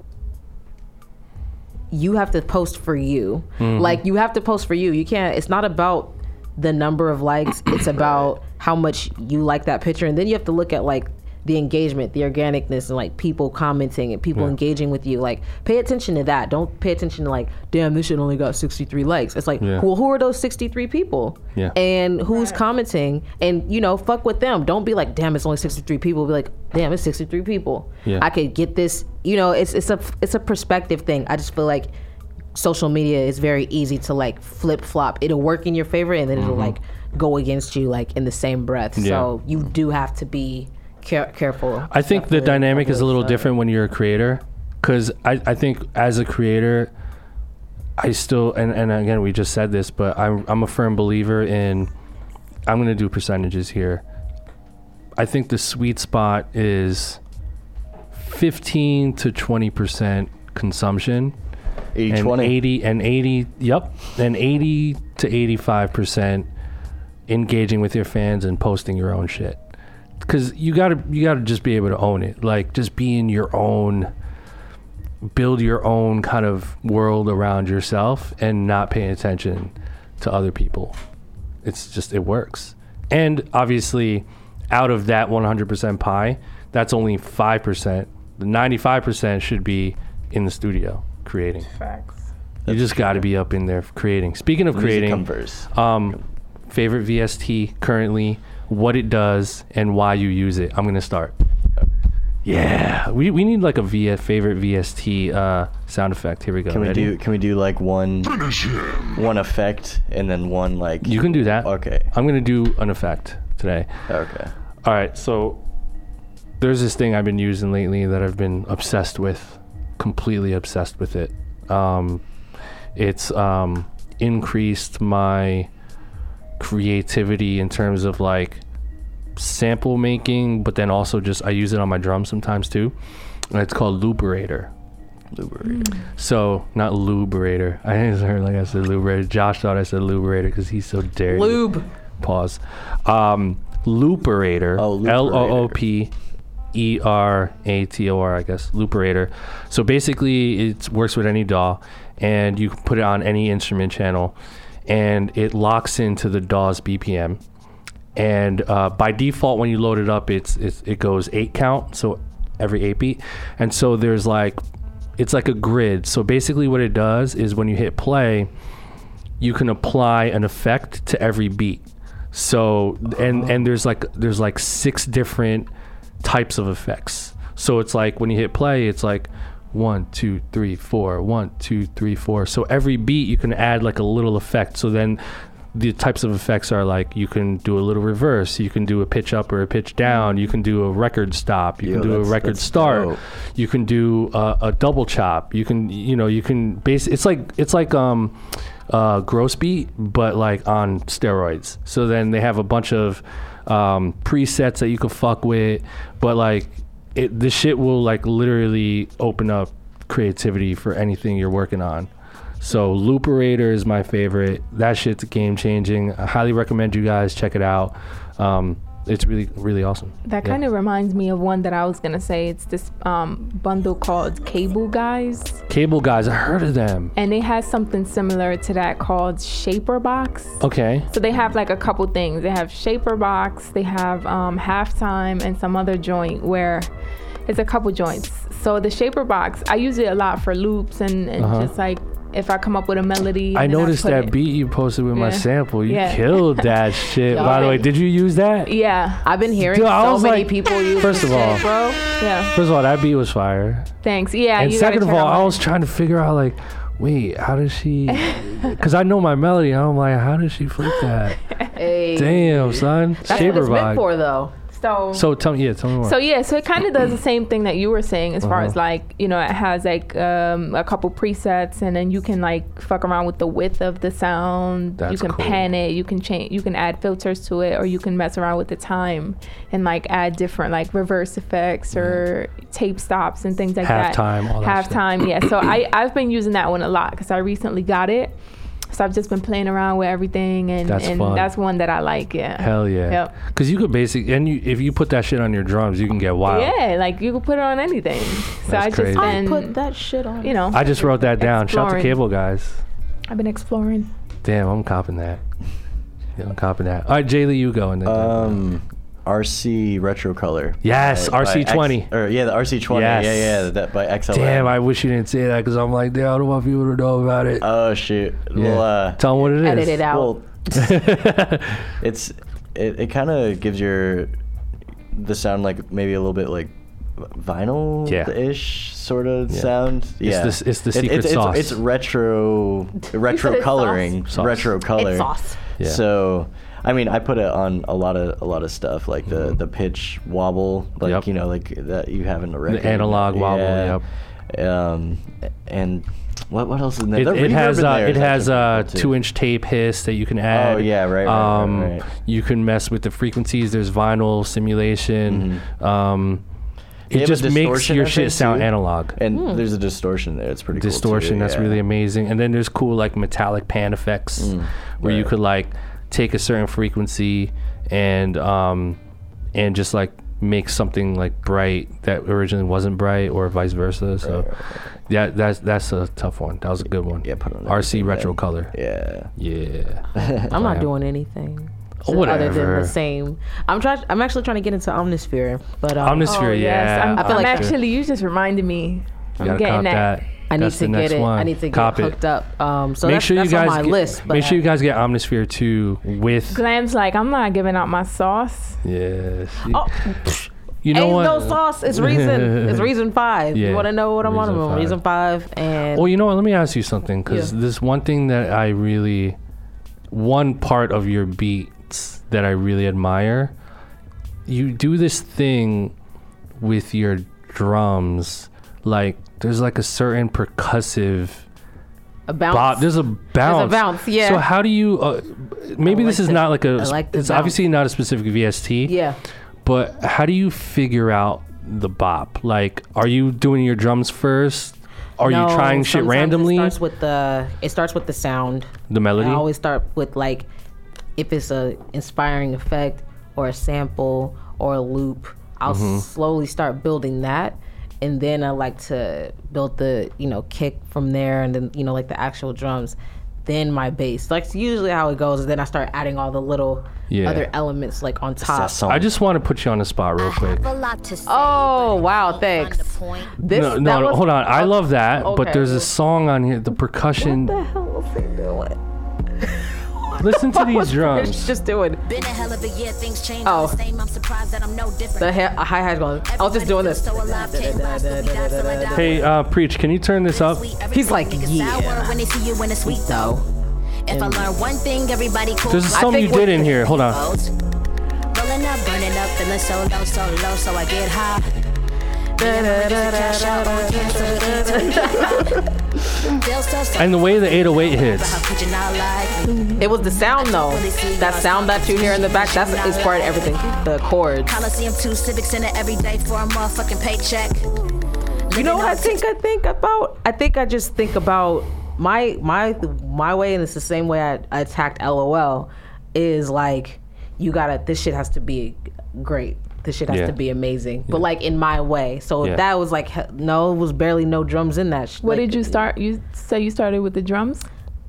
you have to post for you. Mm-hmm. Like you have to post for you. You can't. It's not about the number of likes. It's about how much you like that picture, and then you have to look at like the engagement, the organicness, and like people commenting and people engaging with you. Like pay attention to that. Don't pay attention to like, damn, this shit only got sixty three likes. It's like, Yeah. well, who are those sixty three people? Yeah. And who's commenting? And you know, fuck with them. Don't be like, damn, it's only sixty three people. Be like, damn, it's sixty three people. Yeah. I could get this. You know, it's it's a it's a perspective thing. I just feel like social media is very easy to like flip flop. It'll work in your favor and then it'll like go against you like in the same breath. Mm-hmm. Yeah. So you do have to be care- careful. I think the dynamic is a little so. different when you're a creator, because I, I think as a creator, I still and, and again we just said this, but I'm I'm a firm believer in I'm gonna do percentages here. I think the sweet spot is 15 to 20 percent consumption 80 and 20. 80 and 80 yep and 80 to 85 percent engaging with your fans and posting your own shit because you gotta you gotta just be able to own it. Like just be in your own build your own kind of world around yourself and not paying attention to other people. It's just it works. And obviously out of that 100% pie that's only 5% the 95% should be in the studio creating. Facts. you just got to be up in there creating. Speaking of Music creating um, favorite VST currently, what it does, and why you use it. I'm gonna start. Yeah, we, we need like a v, favorite VST uh, sound effect. Here we go. Can we Ready? do can we do like one one effect and then one like You can do that. Okay. I'm gonna do an effect today. Okay. All right, so there's this thing I've been using lately that I've been obsessed with, completely obsessed with it. Um, it's um, increased my creativity in terms of like sample making, but then also just I use it on my drums sometimes too. And it's called Luberator. Liberator. So not Luberator. [laughs] I just heard like I said Luberator. Josh thought I said Luberator because he's so dirty lube. pause. Um, Looperator. Oh, L O O P E R A T O R, I guess. Looperator. So basically, it works with any DAW, and you can put it on any instrument channel, and it locks into the DAW's BPM. And uh, by default, when you load it up, it's, it's it goes eight count, so every eight beat, and so there's like it's like a grid. So basically, what it does is when you hit play, you can apply an effect to every beat. So and and there's like there's like six different types of effects. So it's like when you hit play, it's like one, two, three, four, one, two, three, four. So every beat you can add like a little effect. So then the types of effects are like you can do a little reverse, you can do a pitch up or a pitch down, you can do a record stop, you Yo, can do a record start, dope. you can do a, a double chop, you can you know you can base it's like it's like um uh gross beat but like on steroids. So then they have a bunch of um presets that you can fuck with, but like it this shit will like literally open up creativity for anything you're working on. So Looperator is my favorite. That shit's game changing. I highly recommend you guys check it out. Um, it's really really awesome. That Yeah. kind of reminds me of one that I was gonna say. It's this um, bundle called Cable Guys, Cable guys, I heard of them. and they have something similar to that called Shaper Box. Okay. So they have like a couple things. They have Shaper Box, they have um, Halftime, and some other joint where it's a couple joints. So the Shaper Box, I use it a lot for loops and, and Uh-huh. just like if I come up with a melody. I noticed put that it- beat you posted with my sample. You Yeah. killed [laughs] that shit. Yo, By the way, did you use that? Yeah, I've been hearing Dude, I so was many like- people use First of all- shit, bro. yeah. First of all, that beat was fire. Thanks. Yeah. and you second of all, I was trying to figure out like, wait, how does she? [laughs] Because I know my melody. I'm like, how does she flip that? [laughs] Hey, Damn, son. that's what Shaper it's meant for, though. So. So tell me, yeah, tell me more. So yeah, so it kind of does the same thing that you were saying as far Uh-huh. as like you know it has like um, a couple presets and then you can like fuck around with the width of the sound. That's you can cool. pan it. You can change. You can add filters to it, or you can mess around with the time and like add different like reverse effects or tape stops and things like that. Halftime, all that shit. Halftime, yeah. So I I've been using that one a lot because I recently got it. So I've just been playing around with everything, and That's and fun. that's one that I like. Yeah. Hell yeah. Yep. Because you could basically, and you, if you put that shit on your drums, you can get wild. Yeah, like you could put it on anything. So That's I just crazy. I put that shit on. you know, I just wrote that down. Shout to Cable Guys. I've been exploring. Damn, I'm copping that. Yeah, I'm copping that. All right, Jaylee, you go. And then Um, RC Retro Color. Yes, by- by RC20. X, or yeah, the RC20. Yes. Yeah, yeah, that by XLN. Damn, I wish you didn't say that because I'm like, damn, I don't want people to know about it. Oh shoot. yeah. Well, uh, Tell them what it is. Edit it out. well, [laughs] it's it, it kind of gives your the sound like maybe a little bit like vinyl ish sort of Yeah. sound. Yeah, the- it's the It- secret it's, sauce. It's, [laughs] it's retro retro coloring, sauce? Sauce. retro color. It's sauce. Yeah. So. I mean, I put it on a lot of a lot of stuff, like the, the pitch wobble, like Mm-hmm. Yep. you know, like that you have in the record. analog wobble, Yeah. Um, and what what else is in there? It, The it has in uh, there it is has actually uh, pretty cool, too. two inch tape hiss that you can add. Oh, yeah, right, right, right, um, right. You can mess with the frequencies. There's vinyl simulation. Um, it just makes your I shit sound too. analog. And there's a distortion there. It's pretty distortion. Cool too, that's yeah. really amazing. And then there's cool like metallic pan effects where you could like take a certain frequency and um and just like make something like bright that originally wasn't bright or vice versa. So yeah, that's that's a tough one. That was a good one. Yeah, put on RC retro then. color. Yeah. Yeah. [laughs] I'm not doing anything. Oh, Other than the same. I'm trying. I'm actually trying to get into Omnisphere, but um, Omnisphere, Oh, yes. yeah. I'm, I feel I'm like- actually, you just reminded me. You I'm getting that. that. I need That's to get it. one. I need to Cop get it. hooked up. Um, so make that's, sure you guys on my get, list. But make sure you guys get Omnisphere 2 with Glam's like, I'm not giving out my sauce. Yes. Oh, you know ain't what? no sauce. It's reason. it's [laughs] reason five. Yeah, You want to know what I'm on? reason on five. reason five, and Well, you know what? Let me ask you something because Yeah. this one thing that I really, one part of your beats that I really admire, you do this thing with your drums. Like, there's like a certain percussive a bounce. bop. There's a bounce. bounce, yeah. So how do you? Uh, maybe I this is the- not like a. I like the it's bounce. obviously not a specific VST. yeah. But how do you figure out the bop? Like, are you doing your drums first? Are No, you trying shit randomly? It starts with the. It starts with the sound. the melody. I always start with like, if it's a inspiring effect or a sample or a loop, I'll Mm-hmm. slowly start building that, and then I like to build the you know kick from there, and then you know like the actual drums, then my bass. Like it's usually how it goes. And then I start adding all the little Yeah. other elements like on top. I just want to put you on the spot real quick. Oh, wow, thanks. This No, that no, no, was- hold on. I love that, but there's a song on here. The percussion. What the hell was he doing? Listen to these drums. Rich just doing? Been a hell of a year, things change Oh. the same. I'm surprised that I'm no different. The hi- hi hat going. I was just doing this. So alive, can't lie, still be down till I die. Hey, uh, preach. Can you turn this up? He's like, yeah. When they see you in a sweet though. If I learn one thing, everybody cool. There's I something think you did in here. Hold on. Rolling up, burning up, feeling so low, so low, so I get high. [laughs] And the way the 808 hits. How could you not like me? It was the sound though. That sound that you hear in the back, that's it's part of everything. The chords. Coliseum 2 Civic Center every day for a motherfucking paycheck. You know what I think I think about? I think I just think about my my my way, and it's the same way I, I attacked LOL, is like you gotta. This shit has to be great. This shit has Yeah. to be amazing, but like in my way. So Yeah. that was like no, it was barely no drums in that. sh- What like, did you start? You say you started with the drums?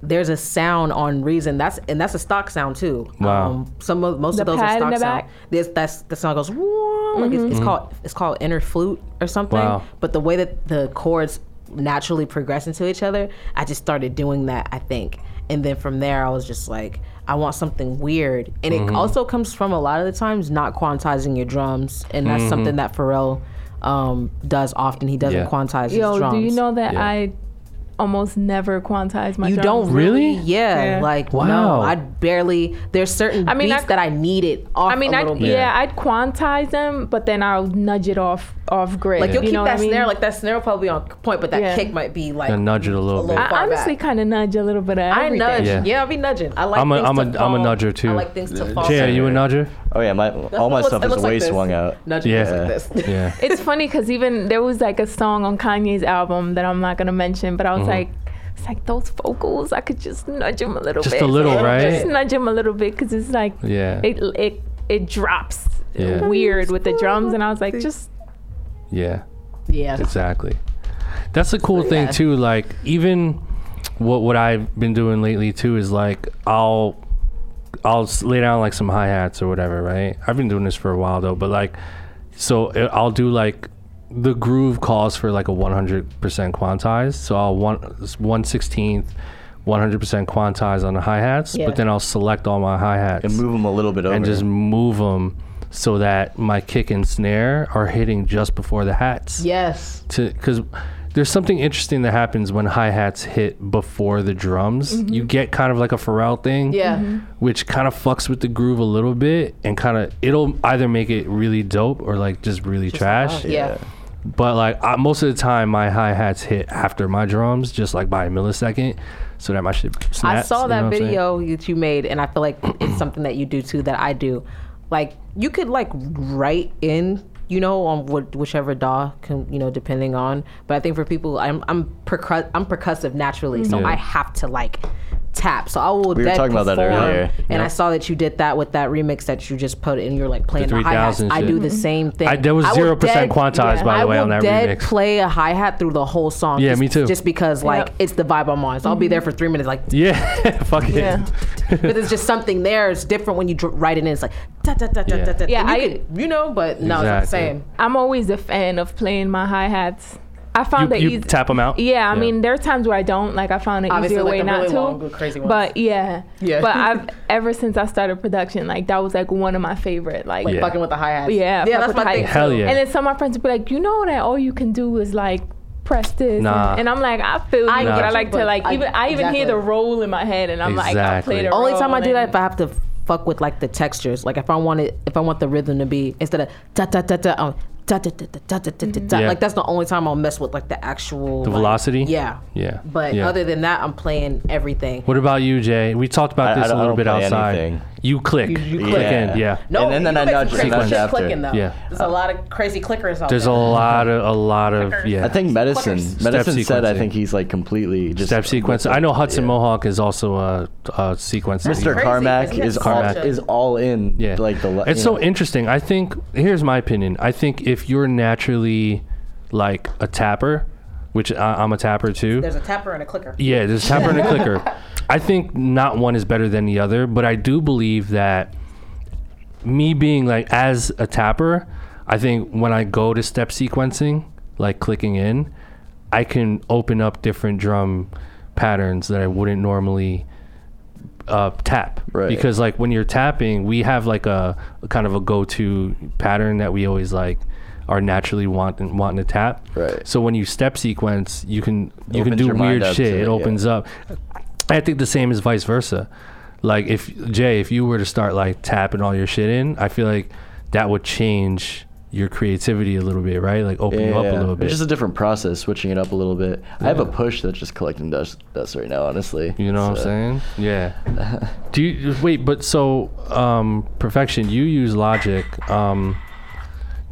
There's a sound on Reason. That's and that's a stock sound too. Wow. Um, some of most The of those are pad in stock the sound. back? This that's the song goes "Wah," like it's, it's called it's called inner flute or something. Wow. But the way that the chords naturally progress into each other, I just started doing that. I think, and then from there, I was just like, I want something weird, and Mm-hmm. it also comes from a lot of the times not quantizing your drums, and that's Mm-hmm. something that Pharrell um, does often. He doesn't Yeah. quantize his drums. Yo, do you know that Yeah. I almost never quantize my You drums? don't Really? really, yeah, Yeah. Like Wow. no, I barely. There's certain I mean, beats I- that I needed off I mean, a I, little bit. yeah, I'd quantize them, but then I'll nudge it off off grid. Like you'll you keep know that what I mean? snare, like that snare will probably be on point, but that Yeah. kick might be like And nudge it a little bit. I honestly kind of nudge a little bit of everything. I nudge. Yeah. Yeah. I'll be nudging. I like. I'm a- things I'm to a- I'm a fall. nudger, too. I like things to fall. Jay, are you a Same. nudger? Oh yeah, my That's all my what it stuff is it is looks like way swung out. Nudging Yeah. like this. [laughs] Yeah. It's funny because even there was like a song on Kanye's album that I'm not gonna mention, but I Mm-hmm. was like, it's like those vocals. I could just nudge him a little Just bit. a little, [laughs] Just right? Just nudge them a little bit because it's like Yeah. it it it drops Yeah. weird with the drums, and I was like, just Yeah. Yeah. Exactly. That's the cool thing yeah. too. Like even what what I've been doing lately too is like I'll I'll lay down like some hi hats or whatever. Right. I've been doing this for a while though, but like so it- I'll do like the groove calls for like a 100% quantized. So I'll one 116th. 100% quantize on the hi hats, Yeah. but then I'll select all my hi hats And move them a little bit over. and just move them so that my kick and snare are hitting just before the hats Yes. to because there's something interesting that happens when hi hats hit before the drums. Mm-hmm. You get kind of like a Pharrell thing, Yeah. Mm-hmm. which kind of fucks with the groove a little bit, and kind of it'll either make it really dope or like just really trash. Yeah. But like I, most of the time, my hi hats hit after my drums, just like by a millisecond, so that my shit. Snaps, I saw you know that what I'm saying? video that you made, and I feel like it's something that you do too that I do. Like you could like write in, you know, on what whichever DAW can, you know, depending on. But I think for people, I'm I'm percu- I'm percussive naturally, so Yeah. I have to like tap. So I will. We were dead talking about that perform, earlier. and I saw that you did that with that remix that you just put in. You're like playing the, hi hats. 3000 I do the same thing. I, there was zero percent quantized yeah. by the way on that dead remix. play a hi hat through the whole song. Yeah, just- me too. Just because like Yep. it's the vibe I'm on. So I'll be there mm-hmm. for three minutes, like [laughs] yeah, fuck it. yeah. [laughs] but there's just something there. It's different when you dr- write it in. It's like da da da da Yeah. da da. Yeah, you, I- could, you know, but no, it's not the same. I'm always a fan of playing my hi hats. I found You, the you easy. tap them out. Yeah, I mean, there are times where I don't. Like, I found an Obviously, easier like way the not really to. long, crazy ones. But yeah, Yeah. But [laughs] I've ever since I started production, like that was like one of my favorite. Like, Like Yeah. fucking with the hi hats. yeah, yeah, that's my the thing. Hell yeah. And then some of my friends would be like, you know that all you can do is like press this. and- Nah. And, I'm like, I feel you, I but get I you, like to like I- even I even hear the roll in my head, and I'm like, I play Exactly. the Only time I do that if I have to fuck with like the textures. Like if I want it, if I want the rhythm to be instead of ta ta ta da. Oh, da, da, da, da, da, da, da. Yeah. like that's the only time I'll mess with like the actual The like, velocity? Yeah. Yeah. But Yeah. other than that, I'm playing everything. What about you, Jay? We talked about I- this a little bit outside. anything. You click. You- you click click. in. Yeah. No, And then- then I nudge- crazy nudge shit after. clicking though. Yeah. there's a lot of crazy clickers out There's a lot of a lot of Clickers. yeah. I think medicine. Clickers. Medicine said I think he's like completely just step sequence. I know Hudson Mohawke is also a, a sequence. Mr. crazy. Carmack Isn't is all, is all in. Yeah. Like the. It's so know. interesting. I think here's my opinion. I think if you're naturally like a tapper, which I, I'm a tapper too. There's a tapper and a clicker. Yeah, there's a tapper and a clicker. [laughs] I think not one is better than the other, but I do believe that me being like as a tapper, I think when I go to step sequencing, like clicking in, I can open up different drum patterns that I wouldn't normally uh, tap. Right. Because like when you're tapping, we have like a, a kind of a go-to pattern that we always like are naturally wanting wanting to tap. Right. So when you step sequence, you can you can do weird shit. It it, yeah. opens up. I think the same is vice versa. Like if Jay, if you were to start like tapping all your shit in, I feel like that would change your creativity a little bit, right? Like open you up a little bit. It's just a different process, switching it up a little bit. I have a push that's just collecting dust, dust right now, honestly. You know what I'm saying? Yeah. [laughs] Do you wait? But so, um, perfection. You use Logic. Um,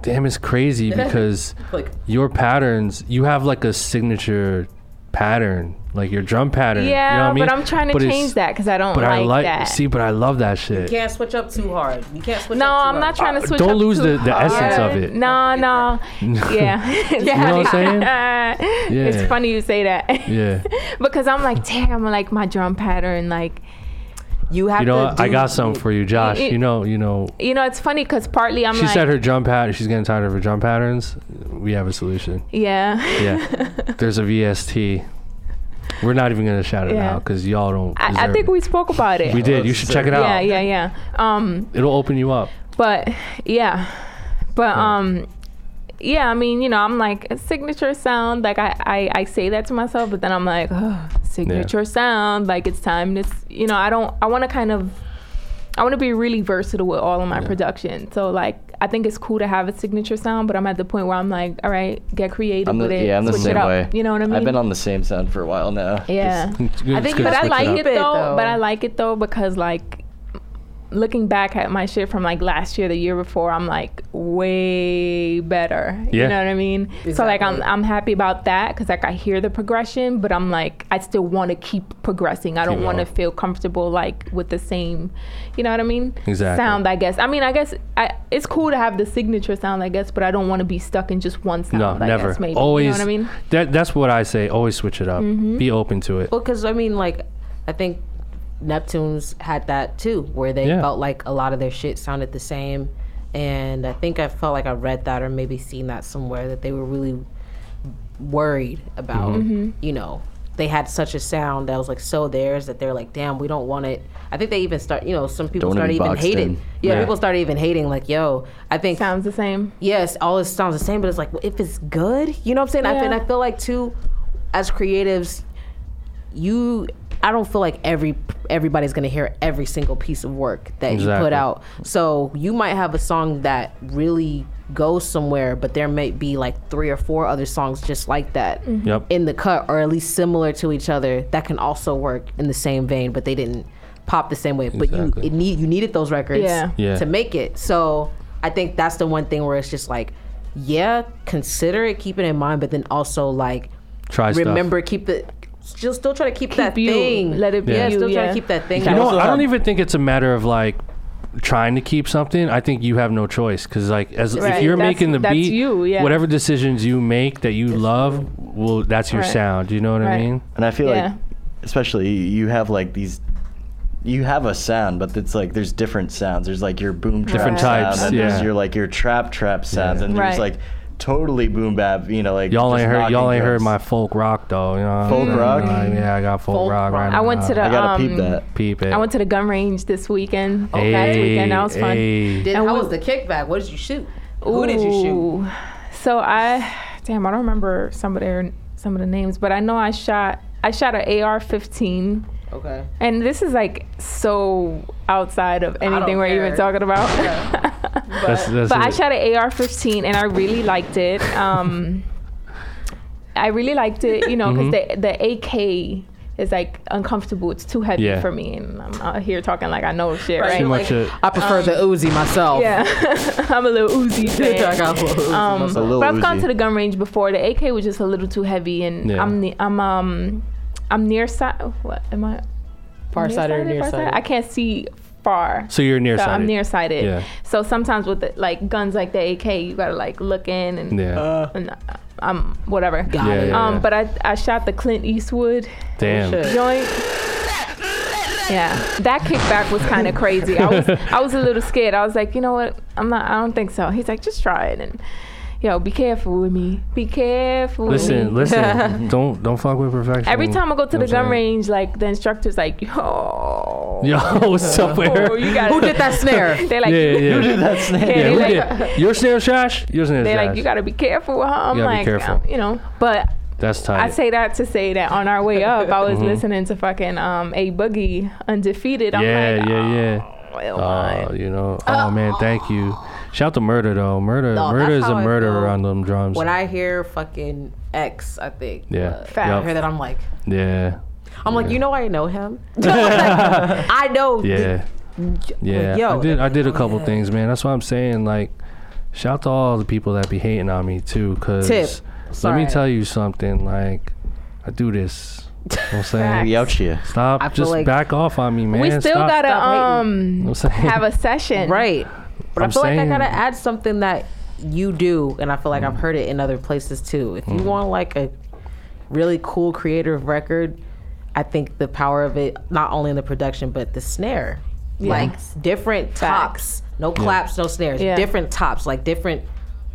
damn, it's crazy [laughs] because Like your patterns. You have like a signature pattern, like your drum pattern. you know Yeah, what I mean? but I'm trying to But change that because I don't But like, I like that. see, but I love that shit. You can't switch up too hard. You can't switch no, up too I'm not hard. trying to uh, switch. don't up lose too the- the essence of hard. it. No, no. [laughs] Yeah. You know what I'm [laughs] saying? It's funny you say that. Yeah. [laughs] because I'm like, damn, like my drum pattern, like You have You know to. I got something for you, Josh. it- You know, you know. you know, it's funny because partly I'm She like, said her drum pattern. She's getting tired of her drum patterns. We have a solution. yeah. Yeah. There's a VST. We're not even gonna shout it Yeah. out because y'all don't. I, I think we spoke about it. we did. You should check it out. Yeah, yeah, yeah. Um, It'll open you up. but yeah, but Yeah. um, yeah. I mean, you know, I'm like a signature sound. Like I, I, I say that to myself, but then I'm like, oh, signature sound. Like it's time to, you know, I don't. I want to kind of. I want to be really versatile with all of my production. So like, I think it's cool to have a signature sound, but I'm at the point where I'm like, all right, get creative I'm the, with it. yeah, I'm the same it up. way. You know what I mean? I've been on the same sound for a while now. yeah. It's good- I it's think good But I like it it, though, though. But I like it though because like looking back at my shit from like last year, the year before, I'm like way better. Yeah. You know what I mean? Exactly. So like I'm I'm happy about that because like I hear the progression, but I'm like I still want to keep progressing. I don't want to feel comfortable like with the same, you know what I mean? Exactly. Sound, I guess. I mean, I guess I, it's cool to have the signature sound, I guess, but I don't want to be stuck in just one sound. No, I never. Guess, maybe. Always. You know what I mean? That that's what I say. Always switch it up. Mm-hmm. Be open to it. Well, because I mean, like, I think Neptunes had that too, where they Yeah. felt like a lot of their shit sounded the same. And I think I felt like I read that or maybe seen that somewhere that they were really worried about, Mm-hmm. you know, they had such a sound that was like so theirs that they're like, damn, we don't want it. I think they even start, you know, some people Don't wanna started even hating. Yeah, Yeah. people started even hating, like, yo, I think Sounds the same. yes, all this sounds the same, but it's like well, if it's good, you know what I'm saying? I, and I feel like too, as creatives, you, I don't feel like every everybody's gonna hear every single piece of work that you put out. So you might have a song that really goes somewhere, but there may be like three or four other songs just like that mm-hmm. Yep. in the cut, or at least similar to each other that can also work in the same vein, but they didn't pop the same way. But you it need you needed those records Yeah. Yeah. to make it. So I think that's the one thing where it's just like, yeah, consider it, keep it in mind, but then also like Try stuff. remember, keep it. Still, still try to keep, that you, thing. let it be yeah, you, still try to keep that thing. You know, I don't have- even think it's a matter of like trying to keep something. I think you have no choice because like as if you're That's- making the that's beat, you, yeah. whatever decisions you make that you love, well, that's your Right. sound. You know what I mean? And I feel Yeah. like, especially you have like these, you have a sound, but it's like there's different sounds. There's like your boom trap Different sound, types, and yeah. there's your like your trap trap sounds, and there's Right. like totally boom bap. You know, like Y'all just ain't heard. Y'all ain't heard my folk rock though. You know. Folk Mm, rock? like, yeah, I got folk, Folk rock rock. right I went now. to the I gotta um, peep that. peep it. I went to the gun range this weekend. Hey, last weekend. That was fun. hey. Did, how we- was the kickback? What did you shoot? Who did you shoot? So I, damn, I don't remember some of their some of the names, but I know I shot I shot an AR-15, Okay. and this is like so outside of anything we're even talking about. [laughs] That's, that's but I shot an AR-15, and I really liked it. Um, I really liked it, you know, because Mm-hmm. the the AK is like uncomfortable. It's too heavy Yeah. for me, and I'm out here talking like I know shit, Right. right? Too much. uh, I prefer the Uzi myself. Yeah, [laughs] I'm a little oozy [laughs] fan. I got a little Uzi Um, a little but I've gone to the gun range before. The AK was just a little too heavy, and Yeah. I'm ne- I'm um I'm near side. What am I? Far side or near farsighted? side? I can't see far. so you're So nearsighted. I'm nearsighted. Yeah. So sometimes with the, like guns like the AK, you gotta like look in and, Yeah. and um whatever. Got Yeah, it. yeah. Um, but I I shot the Clint Eastwood Damn. joint. Yeah, that kickback was kind of crazy. I was I was a little scared. I was like, you know what? I'm not. I don't think so. He's like, just try it and. Yo, be careful with me. Be careful. with Listen, me. [laughs] listen. don't don't fuck with perfection. Every time I go to You know the what gun saying? range, like the instructor's like, yo, Yo, what's up with [laughs] her? oh, you got Who did that snare? [laughs] They like, yeah, yeah, yeah. Who did that snare? Yeah, Yeah, who like- did? Your snare trash? Your snare they trash. like, you gotta be careful with her. I'm You gotta be like, careful. you know, but That's tight. I say that to say that on our way up, I was Mhm. listening to fucking um a boogie undefeated. I'm yeah, like, yeah, yeah. oh, Oh, mine. you know. Oh man, thank you. Shout to Murder though. Murder, No, Murder is a how I murderer on them drums. When I hear fucking X, I think. Yeah. uh, Fact. I hear that, I'm like, yeah, I'm like, you know, I know him. [laughs] [laughs] I know. yeah, yeah. yo, I did. I did a couple yeah. things, man. That's what I'm saying. Like, shout to all the people that be hating on me too. Cause Tip. let me tell you something. Like, I do this. You know what I'm [laughs] saying? We out here. Stop. Just like- back off on me, man. we still Stop. gotta Stop um I'm have a session. Right. But I'm I feel like I gotta add something that you do, and I feel like I've heard it in other places too. If Mm. you want like a really cool creative record, I think the power of it, not only in the production but the snare, yeah. like different tops, no claps, no snares, Yeah. different tops, like different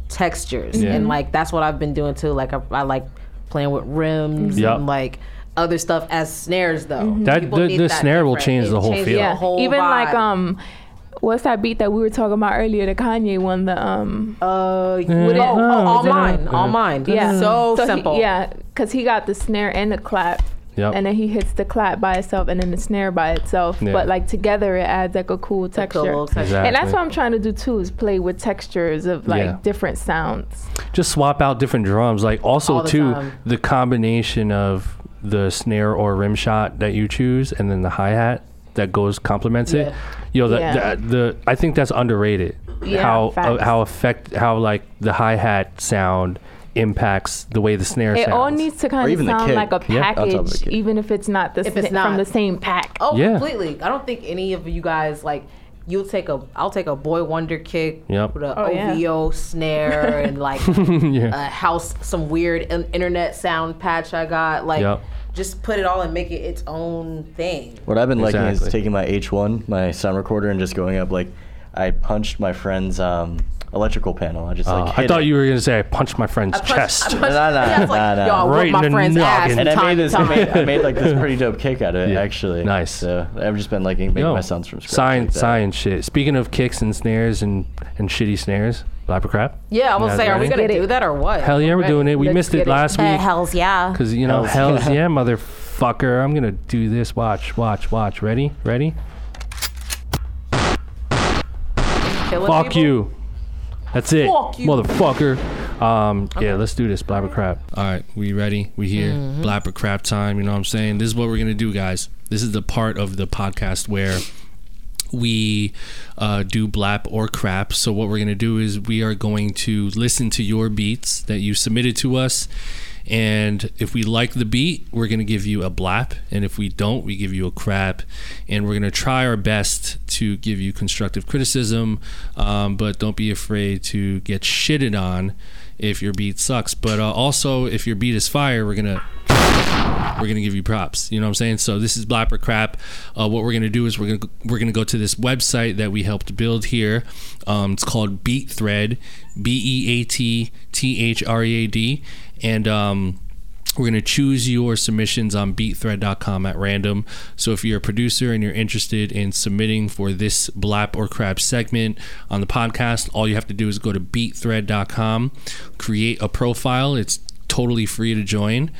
textures, Yeah. and like that's what I've been doing too. Like I, I like playing with rims Yup. and like. Other stuff as snares though. That- People the- need the that snare will change it the whole changes feel. Yeah. whole Even like um what's that beat that we were talking about earlier, the Kanye one, the um Uh, it- oh, oh, all mine, all mine. yeah. so, he- simple. yeah, because he got the snare and the clap. Yep. And then he hits the clap by itself and then the snare by itself. Yeah. But like together it adds like a cool texture. Cool texture. Exactly. And that's what I'm trying to do too is play with textures of like Yeah. different sounds. just swap out different drums. Like also All the too, time. the combination of the snare or rim shot that you choose, and then the hi hat that goes complements it. You know, the, Yeah. the, the I think that's underrated. Yeah, how uh, how affect how like the hi hat sound impacts the way the snare It sounds. all needs to kind of even sound like a Yeah. On top of the package, kick. even if it's not the If it's not. from the same pack. Oh, Yeah. completely. I don't think any of you guys like. You'll take a. I'll take a Boy Wonder kick Yep. with an Oh, yeah. OVO snare and like [laughs] yeah. a house, some weird internet sound patch I got. Like, Yep. Just put it all and make it its own thing. What I've been liking Exactly. is taking my H1, my sound recorder, and just going up. Like, I punched my friend's um, electrical panel. I just Uh, like. I thought it. you were gonna say I punched my friend's I punched- chest. I punched- [laughs] Nah, nah, yeah, I was like, nah, nah. Yo, I Right in my the friend's ass. noggin. And I made this. I made, I made like this pretty dope kick out of it, [laughs] Yeah. actually. Nice. So I've just been like making Yo, my sounds from scratch. Science, like science shit. Speaking of kicks and snares and, and shitty snares, Blap or Crap. Yeah, I was guys say, are we gonna Get it. do that or what? Hell yeah, we're doing it. We Let's missed it get it. last week. hell's yeah. Because, you know, Hells hells yeah. yeah, motherfucker. I'm going to do this. Watch, watch, watch. Ready? Ready? Killing Fuck people? you. That's it. Fuck you. Motherfucker. Um, Yeah, let's do this. Blap or crap. All right, we ready? We here. Blap or crap time. You know what I'm saying? This is what we're going to do, guys. This is the part of the podcast where we uh, do blap or crap. So what we're gonna do is we are going to listen to your beats that you submitted to us, and if we like the beat, we're gonna give you a blap, and if we don't, we give you a crap, and we're gonna try our best to give you constructive criticism, um, but don't be afraid to get shitted on if your beat sucks. But uh, also, if your beat is fire, we're gonna we're gonna give you props. You know what I'm saying? So this is Blap or Crap. Uh, what we're gonna do is we're gonna we're gonna go to this website that we helped build here. Um, it's called Beat Thread, B E A T T H R E A D, and um, we're going to choose your submissions on beatthread.com at random. So if you're a producer and you're interested in submitting for this blap or crap segment on the podcast, all you have to do is go to beatthread.com, create a profile. It's totally free to join,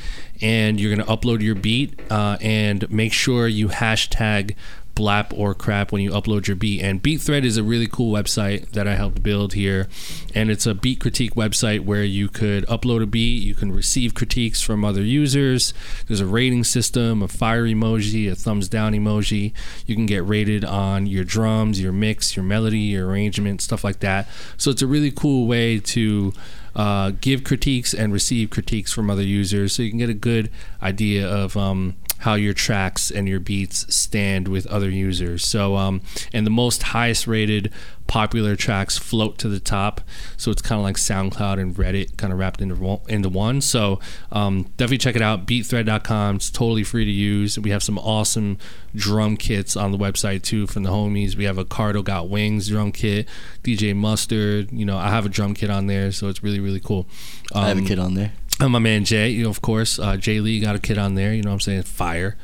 and you're going to upload your beat uh, and make sure you hashtag blap or crap when you upload your beat. And BeatThread is a really cool website that I helped build here. And it's a beat critique website where you could upload a beat, you can receive critiques from other users. There's a rating system, a fire emoji, a thumbs down emoji. You can get rated on your drums, your mix, your melody, your arrangement, stuff like that. So it's a really cool way to uh, give critiques and receive critiques from other users so you can get a good idea of um, how your tracks and your beats stand with other users. So, um, and the most highest rated popular tracks float to the top. So it's kind of like SoundCloud and Reddit kind of wrapped into one, into one. So um, definitely check it out. Beatthread.com. It's totally free to use. We have some awesome drum kits on the website too from the homies. We have a Cardo Got Wings drum kit, DJ Mustard. You know, I have a drum kit on there, so it's really really cool. Um, I have a kit on there. And my man Jay, you know, of course, uh, Jay Lee got a kid on there. You know what I'm saying? Fire.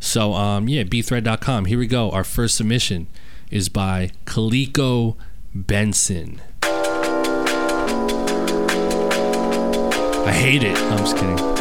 So, um, yeah, beatthread.com. Here we go. Our first submission is by Kaliko Benson. I hate it. I'm just kidding.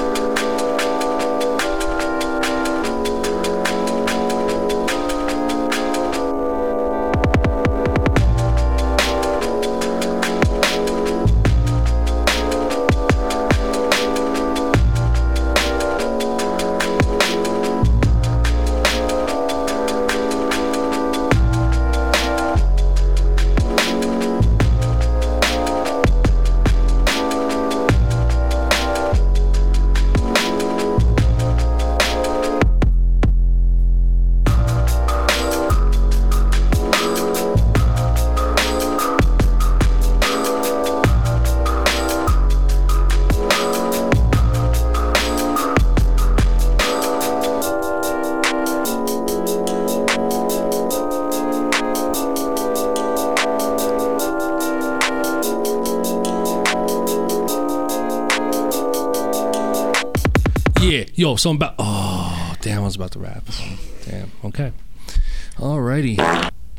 Yo, so I'm about. Oh, damn! I was about to rap. Damn. Okay. Alrighty.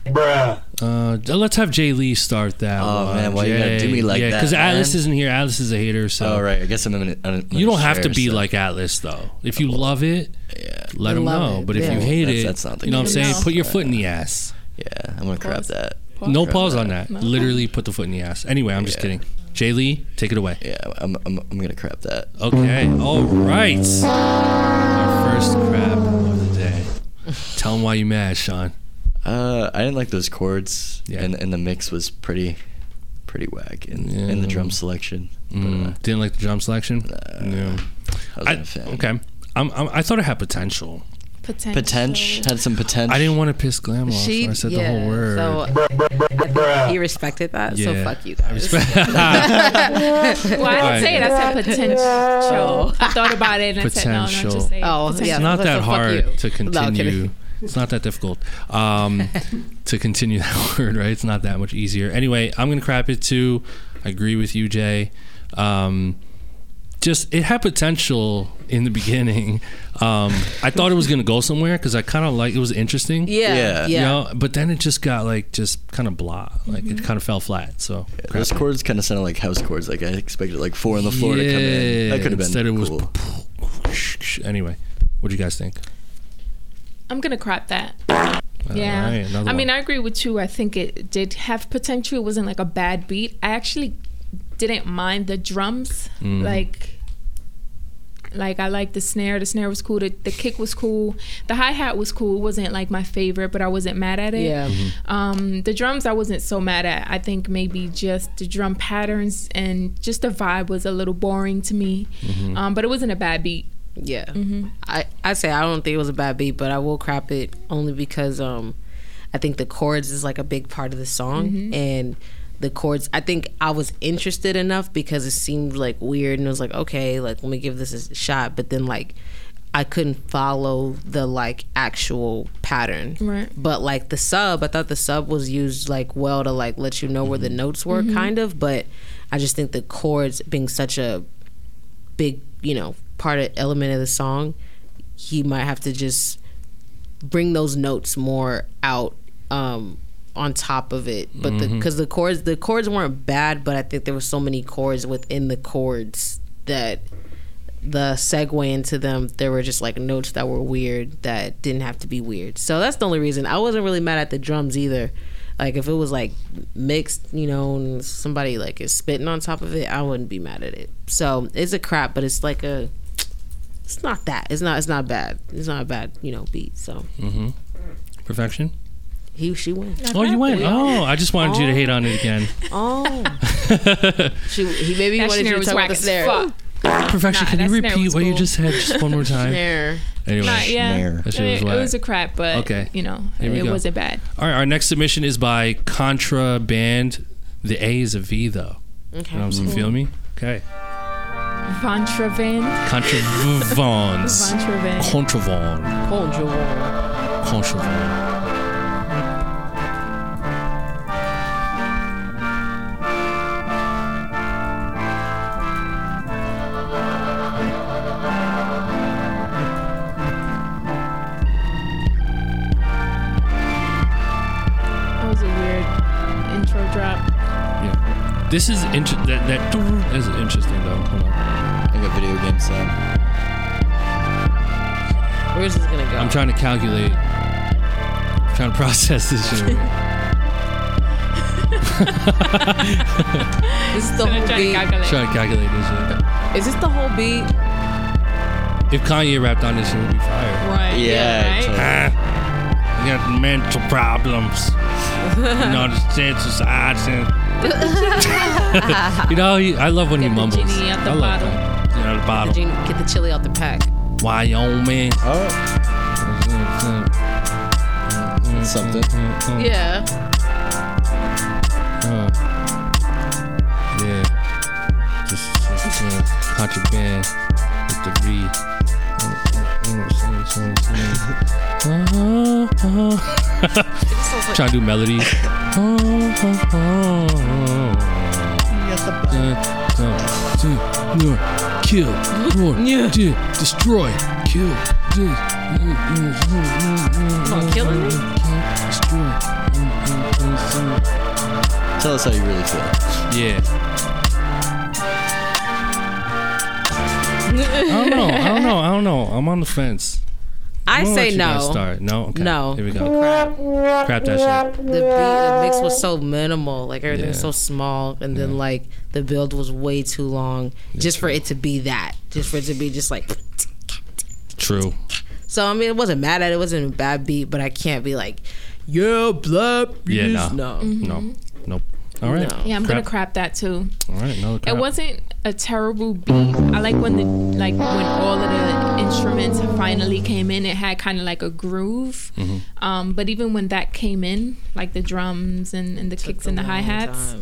Bruh. Uh, let's have Jay Lee start that. Oh, one. man, why you gotta do me like that? yeah, that, Because Atlas isn't here. Atlas is a hater, so Oh right, I guess I'm gonna. I'm gonna you don't have to be stuff. like Atlas though. If you love it, Yeah, let him know. it, But if yeah. you hate That's- it, that's not the you know what I'm saying. enough. Put your foot in the ass. yeah, I'm gonna crap that. No pause on that. Literally put the foot in the ass. Anyway, I'm just kidding. Jay Lee, take it away. Yeah, I'm, I'm, I'm gonna crap that. Okay. All right. Our first crap of the day. Tell them why you mad, Sean. Uh, I didn't like those chords, Yeah. and and the mix was pretty, pretty whack in in the drum selection. But, Mm, uh, didn't like the drum selection. no. I wasn't I, a fan. okay. I'm, I'm, I thought it had potential. Potential. Potential had some potential. I didn't want to piss Glam off, She so I said yeah, the whole word. So he respected that. So fuck you guys. [laughs] Well, I didn't say it. I said potential. [laughs] I thought about it and I said no, no, Potential. just say Oh, potential. yeah. it's not that fuck hard to [laughs] continue. kidding. it's not that difficult um, to continue that word, right? It's not that much easier. Anyway, I'm gonna crap it too. I agree with you, Jay. Um, just it had potential in the beginning. Um, I thought it was gonna go somewhere because I kind of like it was interesting. Yeah. Yeah. Yeah. You know, but then it just got like just kind of blah. Like it kind of fell flat. So Yeah, crap those it. chords kind of sounded like house chords. Like I expected like four on the floor to come in. That could have been Instead it was cool. [laughs] Anyway, what do you guys think? I'm gonna crap that. All Yeah. right, another I mean. I agree with you. I think it did have potential. It wasn't like a bad beat. I actually didn't mind the drums. Mm. Like, like I liked the snare. The snare was cool. The, the kick was cool. The hi hat was cool. It wasn't like my favorite, but I wasn't mad at it. Yeah. Um, the drums I wasn't so mad at. I think maybe just the drum patterns and just the vibe was a little boring to me. Mm-hmm. Um, but it wasn't a bad beat. Yeah. Mm-hmm. I I say I don't think it was a bad beat, but I will crap it only because um I think the chords is like a big part of the song Mm-hmm. and the chords I think I was interested enough because it seemed like weird and it was like okay, like let me give this a shot, but then like I couldn't follow the like actual pattern. Right. But like the sub, I thought the sub was used like well to like let you know where the notes were kind of, but I just think the chords being such a big, you know, part of element of the song, he might have to just bring those notes more out um on top of it. But the mm-hmm. cuz the chords the chords weren't bad, but I think there were so many chords within the chords that the segue into them there were just like notes that were weird that didn't have to be weird. So that's the only reason. I wasn't really mad at the drums either. Like if it was like mixed, you know, and somebody like is spitting on top of it, I wouldn't be mad at it. So it's a crap, but it's like a it's not that. It's not it's not bad. It's not a bad, you know, beat. So mm-hmm. Perfection. He she wins. Oh, you went. Oh, I just wanted you to oh. hate on it again. [laughs] Oh. [laughs] she, he maybe That wanted you to was talk whack about the snare. fuck. Perfection. Nah, Can you repeat was what you just said just one more time? Snare. Anyway. Not, yeah. Snare. That shit I mean, was it whack. was a crap, but Okay. you know, Here we it wasn't bad. All right. Our next submission is by Contraband. The A is a V though. Okay. You know what I'm? Feel me? Okay. Vontravan. Contravans. Vontravan. Contravand. Conjure. Contravand. This is inter- that that is interesting though. Hold on. Like a video game sound. Where's this gonna go? I'm trying to calculate. I'm trying to process this shit. [laughs] This is the whole trying to beat. calculate. trying to calculate this shit. Is this the whole beat? If Kanye rapped on this shit, it would be fire. Right. Yeah, right? totally. Ah, I got mental problems. [laughs] you know, the society. [laughs] you know, he, I love when he Get the mumbles. genie out the I love bottle. that. You know, the The genie, get the chili out the pack. Wyoming. Oh, something. Yeah. Uh, yeah. Just, just uh, contraband with the V. [laughs] Trying to do melodies. Kill, roar, de- destroy, kill, de- Come on, killing me. Tell us how you really feel. Yeah. I don't know. I don't know. I don't know. I'm on the fence. I say let you guys no. Start. No. Okay. No. Here we go. Crap Crap that shit. The beat, the mix was so minimal, like everything was so small, and then like the build was way too long, just for it to be that, just for it to be just like. True. So I mean, it wasn't mad at it. It wasn't a bad beat, but I can't be like, yeah, blah. Yeah. yes." No. no. No. Nope. All right. No. Yeah, I'm gonna Crap. crap that too. All right. Another crap. It wasn't a terrible beat. I like when the like when all of the instruments finally came in. It had kind of like a groove. Mm-hmm. Um, but even when that came in, like the drums and, and the kicks and the hi hats,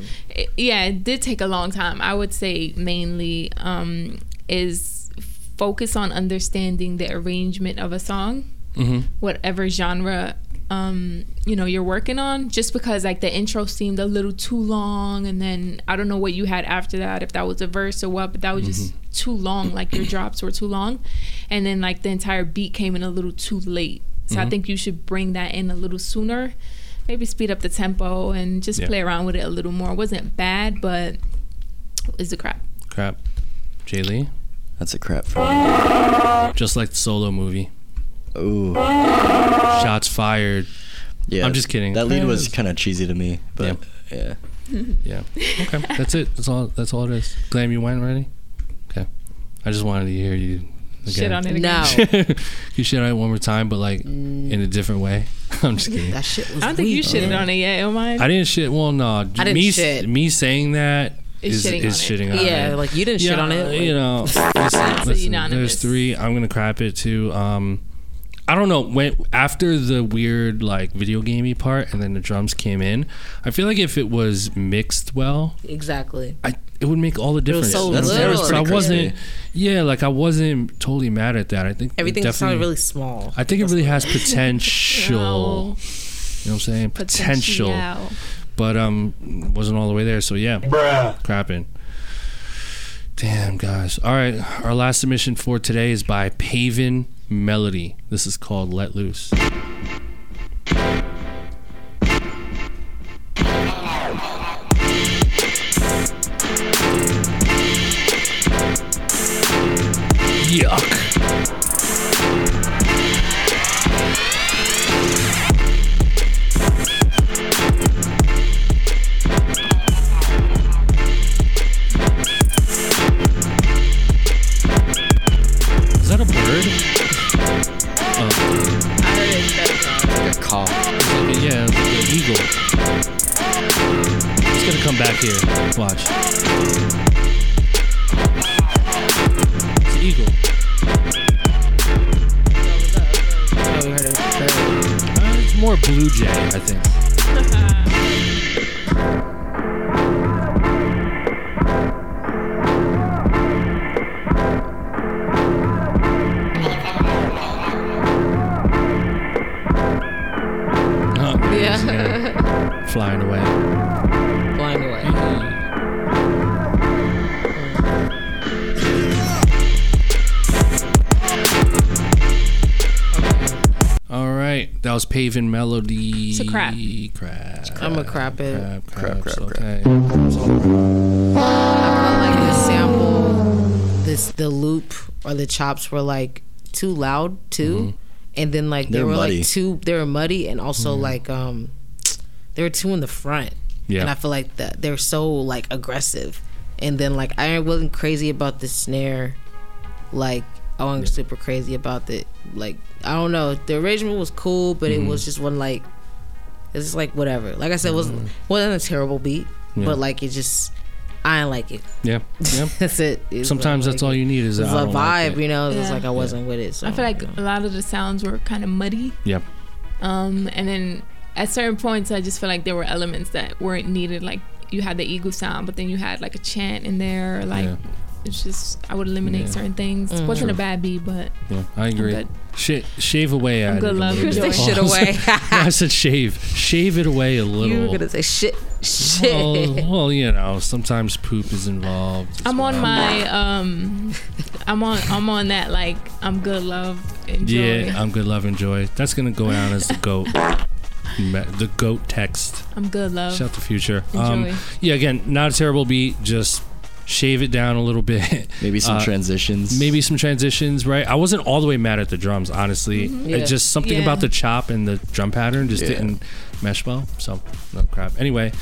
yeah, it did take a long time. I would say mainly um, is focus on understanding the arrangement of a song Mm-hmm. whatever genre um you know you're working on just because like the intro seemed a little too long and then i don't know what you had after that if that was a verse or what but that was just too long like your drops were too long and then like the entire beat came in a little too late so i think you should bring that in a little sooner maybe speed up the tempo and just Yeah. play around with it a little more it wasn't bad but it's a crap crap. Jay Lee. That's a crap for me. Just like the solo movie. Ooh. Shots fired. Yeah. I'm just kidding. That lead was kind of cheesy to me, but yeah. [laughs] Yeah. Okay. That's it. That's all. That's all it is. Glam, you went already. Okay. I just wanted to hear you. Again. shit on it again No, [laughs] you shit on it one more time, but like in a different way. [laughs] I'm just kidding. that shit was. i don't think you weak. shitted on it yet am I? I didn't shit. Well, no. I didn't me, shit. me saying that Is is shitting is on it. shitting on Yeah, it. like you didn't shit on it. You know, listen, listen, there's three. I'm gonna crap it too. Um, I don't know when after the weird like video gamey part and then the drums came in. I feel like if it was mixed well, exactly. I it would make all the difference. so That's- little. that was so I wasn't. Yeah, like I wasn't totally mad at that. I think Everything sounded definitely- really small. I think it really has [laughs] potential. No. You know what I'm saying? Potential. Potential. But um wasn't all the way there, so yeah. Bruh. Crapping. Damn guys. Alright, our last submission for today is by Paven Melody. This is called Let Loose. Chops were like too loud too, mm-hmm. and then like they They're were muddy. like too they were muddy and also like um they were too in the front. Yeah. and I feel like that they're so like aggressive, and then like I wasn't crazy about the snare, like I wasn't super crazy about the like I don't know the arrangement was cool, but it was mm-hmm. just one like it's just like whatever. Like I said, it wasn't mm-hmm. wasn't a terrible beat, Yeah. but like it just I didn't like it. Yeah, yeah. [laughs] That's it. It's Sometimes like that's all you need is a It's I a don't like vibe, it. you know. It's like I wasn't with it. So, I feel like you know. a lot of the sounds were kind of muddy. Yep. Um, and then at certain points, I just feel like there were elements that weren't needed. Like you had the eagle sound, but then you had like a chant in there. Like Yeah. It's just I would eliminate Yeah. certain things. Mm. Wasn't True. a bad beat, but Yeah, I agree. good. Sh- shave away at good it. a love, little good bit. Shit away. [laughs] I said shave. Shave it away a little. you were gonna say shit, shit. well, well, you know, sometimes poop is involved. I'm on my um, I'm on I'm on that like I'm good love enjoy. Yeah, I'm good, love, and joy. That's gonna go down as the goat. [laughs] The goat text. I'm good love. Shout to future. Enjoy. Um, yeah, again, not a terrible beat. Just shave it down a little bit. [laughs] Maybe some Uh, transitions. Maybe some transitions, right? I wasn't all the way mad at the drums, honestly. Yeah. It's just something Yeah. about the chop and the drum pattern just Yeah. didn't mesh well. So, no crap. Anyway,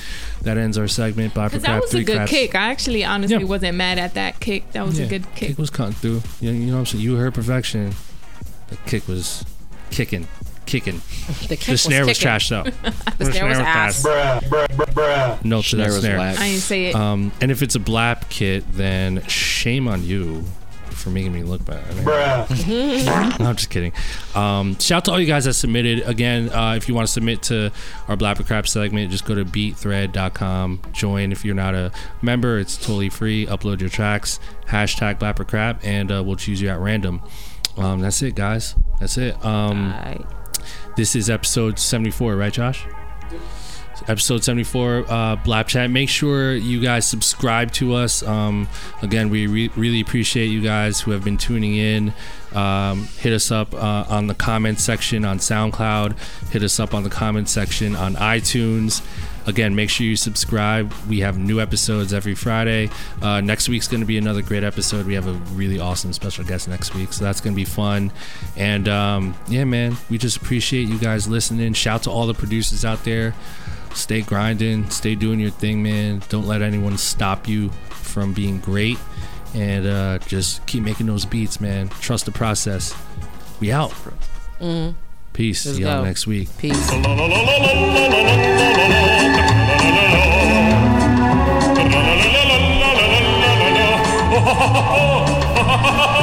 that ends our segment. Bye for Cause that was a good craps. kick. I actually honestly Yeah. wasn't mad at that kick. That was Yeah, a good kick. Kick was cutting through. You, you know what I'm saying? You heard perfection. The kick was kicking, kicking. [laughs] the kick The snare was, kicking. trash [laughs] though. The snare was ass. No to Snare that was snare. I didn't say it. Um, and if it's a blap kit, then shame on you for making me look bad. [laughs] no, I'm just kidding. Um, shout out to all you guys that submitted. Again, uh, if you want to submit to our Blap or Crap segment, just go to beatthread.com. Join if you're not a member. It's totally free. Upload your tracks. Hashtag Blap or Crap, and uh, we'll choose you at random. Um, that's it, guys. That's it. Um, Alright. This is episode 74, right, Josh? Episode 74, uh, Blap Chat. Make sure you guys subscribe to us. Um, again, we re- really appreciate you guys who have been tuning in. Um, hit us up uh, on the comment section on SoundCloud. Hit us up on the comment section on iTunes. Again, make sure you subscribe. We have new episodes every Friday. Uh, next week's going to be another great episode. We have a really awesome special guest next week, so that's going to be fun. And um, yeah, man, we just appreciate you guys listening. Shout to all the producers out there. Stay grinding, stay doing your thing, man. Don't let anyone stop you from being great. And uh, just keep making those beats, man. Trust the process. We out. Peace. Let's See y'all go. next week. Peace. [laughs]